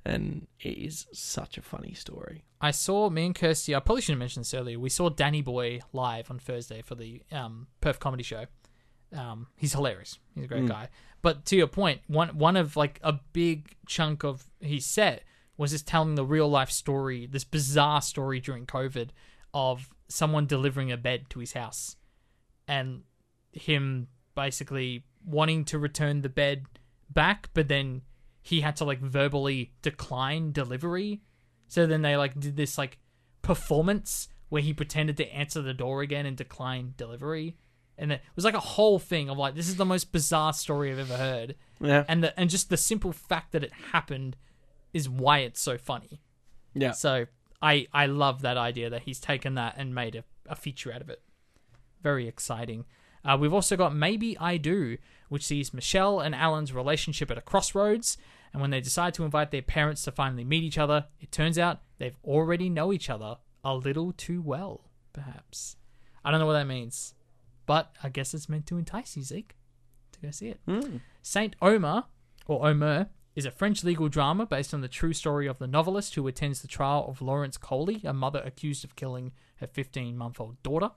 and it is such a funny story. I saw me and Kirsty. I probably should have mentioned this earlier. We saw Danny Bhoy live on Thursday for the um, Perth Comedy Show. Um, he's hilarious. He's a great guy. But to your point, one one of like a big chunk of his set was just telling the real life story, this bizarre story during COVID of someone delivering a bed to his house, and him basically wanting to return the bed back, but then he had to like verbally decline delivery. So then they like did this like performance where he pretended to answer the door again and decline delivery. And it was like a whole thing of like this is the most bizarre story I've ever heard. Yeah, And the and just the simple fact that it happened is why it's so funny. yeah. So I I love that idea that he's taken that and made a, a feature out of it. Very exciting. Uh, we've also got Maybe I Do, which sees Michelle and Alan's relationship at a crossroads And when they decide to invite their parents to finally meet each other, it turns out they've already know each other a little too well, perhaps. I don't know what that means, but I guess it's meant to entice you, Zeke, to go see it. Saint Omer, or Omer, is a French legal drama based on the true story of the novelist who attends the trial of Laurence Coly, a mother accused of killing her 15 month old daughter.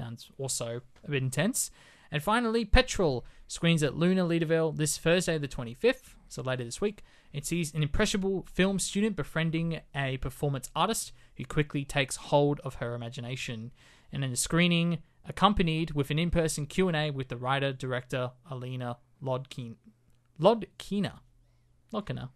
Sounds also a bit intense. And finally, Petrol screens at Luna Leederville this Thursday, the 25th, so later this week. It sees an impressionable film student befriending a performance artist who quickly takes hold of her imagination. And in the screening, accompanied with an in-person Q&A with the writer director Alina Lodkin Lodkina. Lodkina.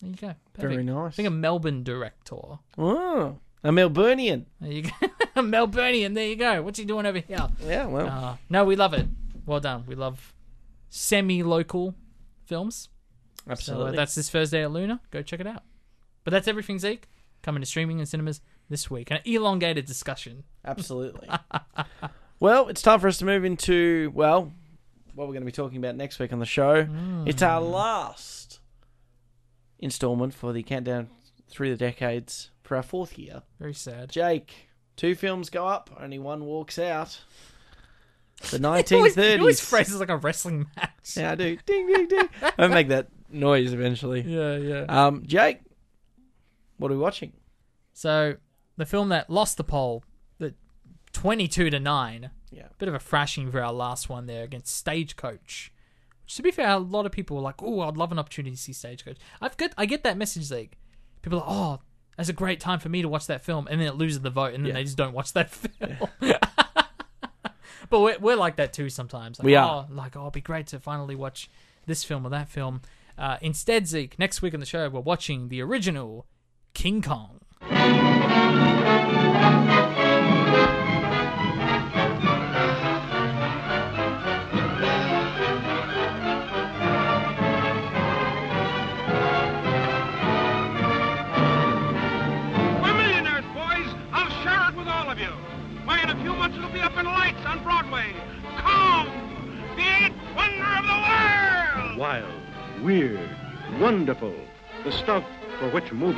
There you go. Very nice. I think a Melbourne director. Oh, a Melburnian. There you go. a Melburnian. There you go. What's he doing over here? Yeah, well, Uh, no, we love it. Well done. We love semi-local films. So uh, absolutely. that's this Thursday at Luna. Go check it out. But that's everything, Zeke. Coming to streaming and cinemas this week. An elongated discussion. Absolutely. well, it's time for us to move into, well, what we're going to be talking about next week on the show. It's our last installment for the countdown through the decades for our fourth year. Very sad. Jake, two films go up, only one walks out. The He always, he always phrases like a wrestling match. yeah, I do. Ding, ding, ding. I'll make that noise eventually. yeah. yeah. Um, Jake, what are we watching? So the film that lost the poll, the twenty-two to nine. Yeah. Bit of a thrashing for our last one there against Stagecoach. Which, to be fair, a lot of people were like, "Oh, I'd love an opportunity to see Stagecoach." I've got, I get that message. Like, people are, like, "Oh, that's a great time for me to watch that film," and then it loses the vote, and then Yeah. they just don't watch that film. but we're, we're like that too sometimes. Like, We are. Oh, like, oh, it'd be great to finally watch this film or that film. Uh, instead, Zeke, next week on the show, we're watching the original King Kong.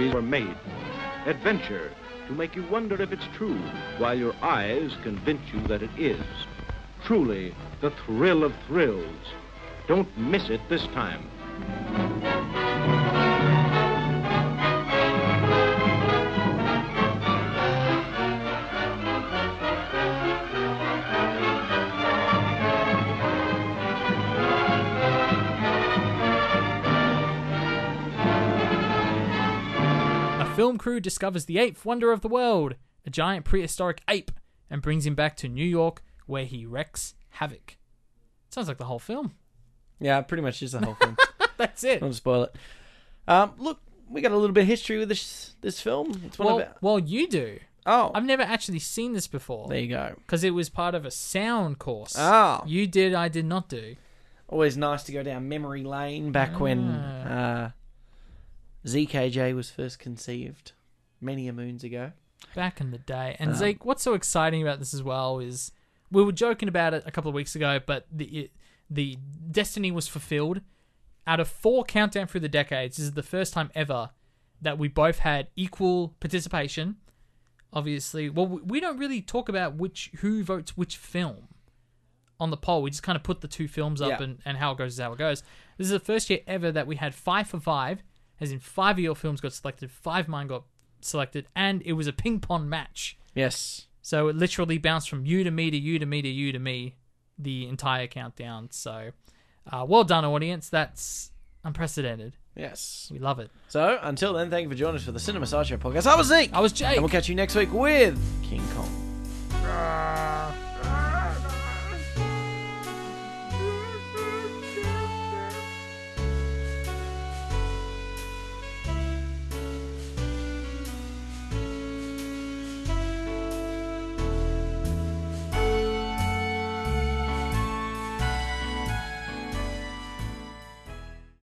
Movies were made. Adventure to make you wonder if it's true, while your eyes convince you that it is. Truly, the thrill of thrills. Don't miss it this time. Film crew discovers the eighth wonder of the world, a giant prehistoric ape, and brings him back to New York where he wreaks havoc. Sounds like the whole film. Yeah, pretty much is the whole film. That's it. Don't spoil it. Um, look, we got a little bit of history with this this film. It's one Well, of our... well, you do. Oh, I've never actually seen this before there you go. because it was part of a sound course. Oh. You did, I did not do. Always nice to go down memory lane back when Ah. uh, ZKJ was first conceived many a moons ago. back in the day. And Um, Zeke, what's so exciting about this as well is we were joking about it a couple of weeks ago, but the it, the destiny was fulfilled. Out of four countdown through the decades, this is the first time ever that we both had equal participation. Obviously, well, we don't really talk about which who votes which film on the poll. We just kind of put the two films up Yeah. and, and how it goes is how it goes. This is the first year ever that we had five for five, as in five of your films got selected, five of mine got selected, and it was a ping pong match. Yes. So it literally bounced from you to me to you to me to you to me the entire countdown. So uh, well done, audience. That's unprecedented. Yes. We love it. So until then, thank you for joining us for the Cinema Sideshow podcast. I was Zeke. I was Jake. And we'll catch you next week with King Kong.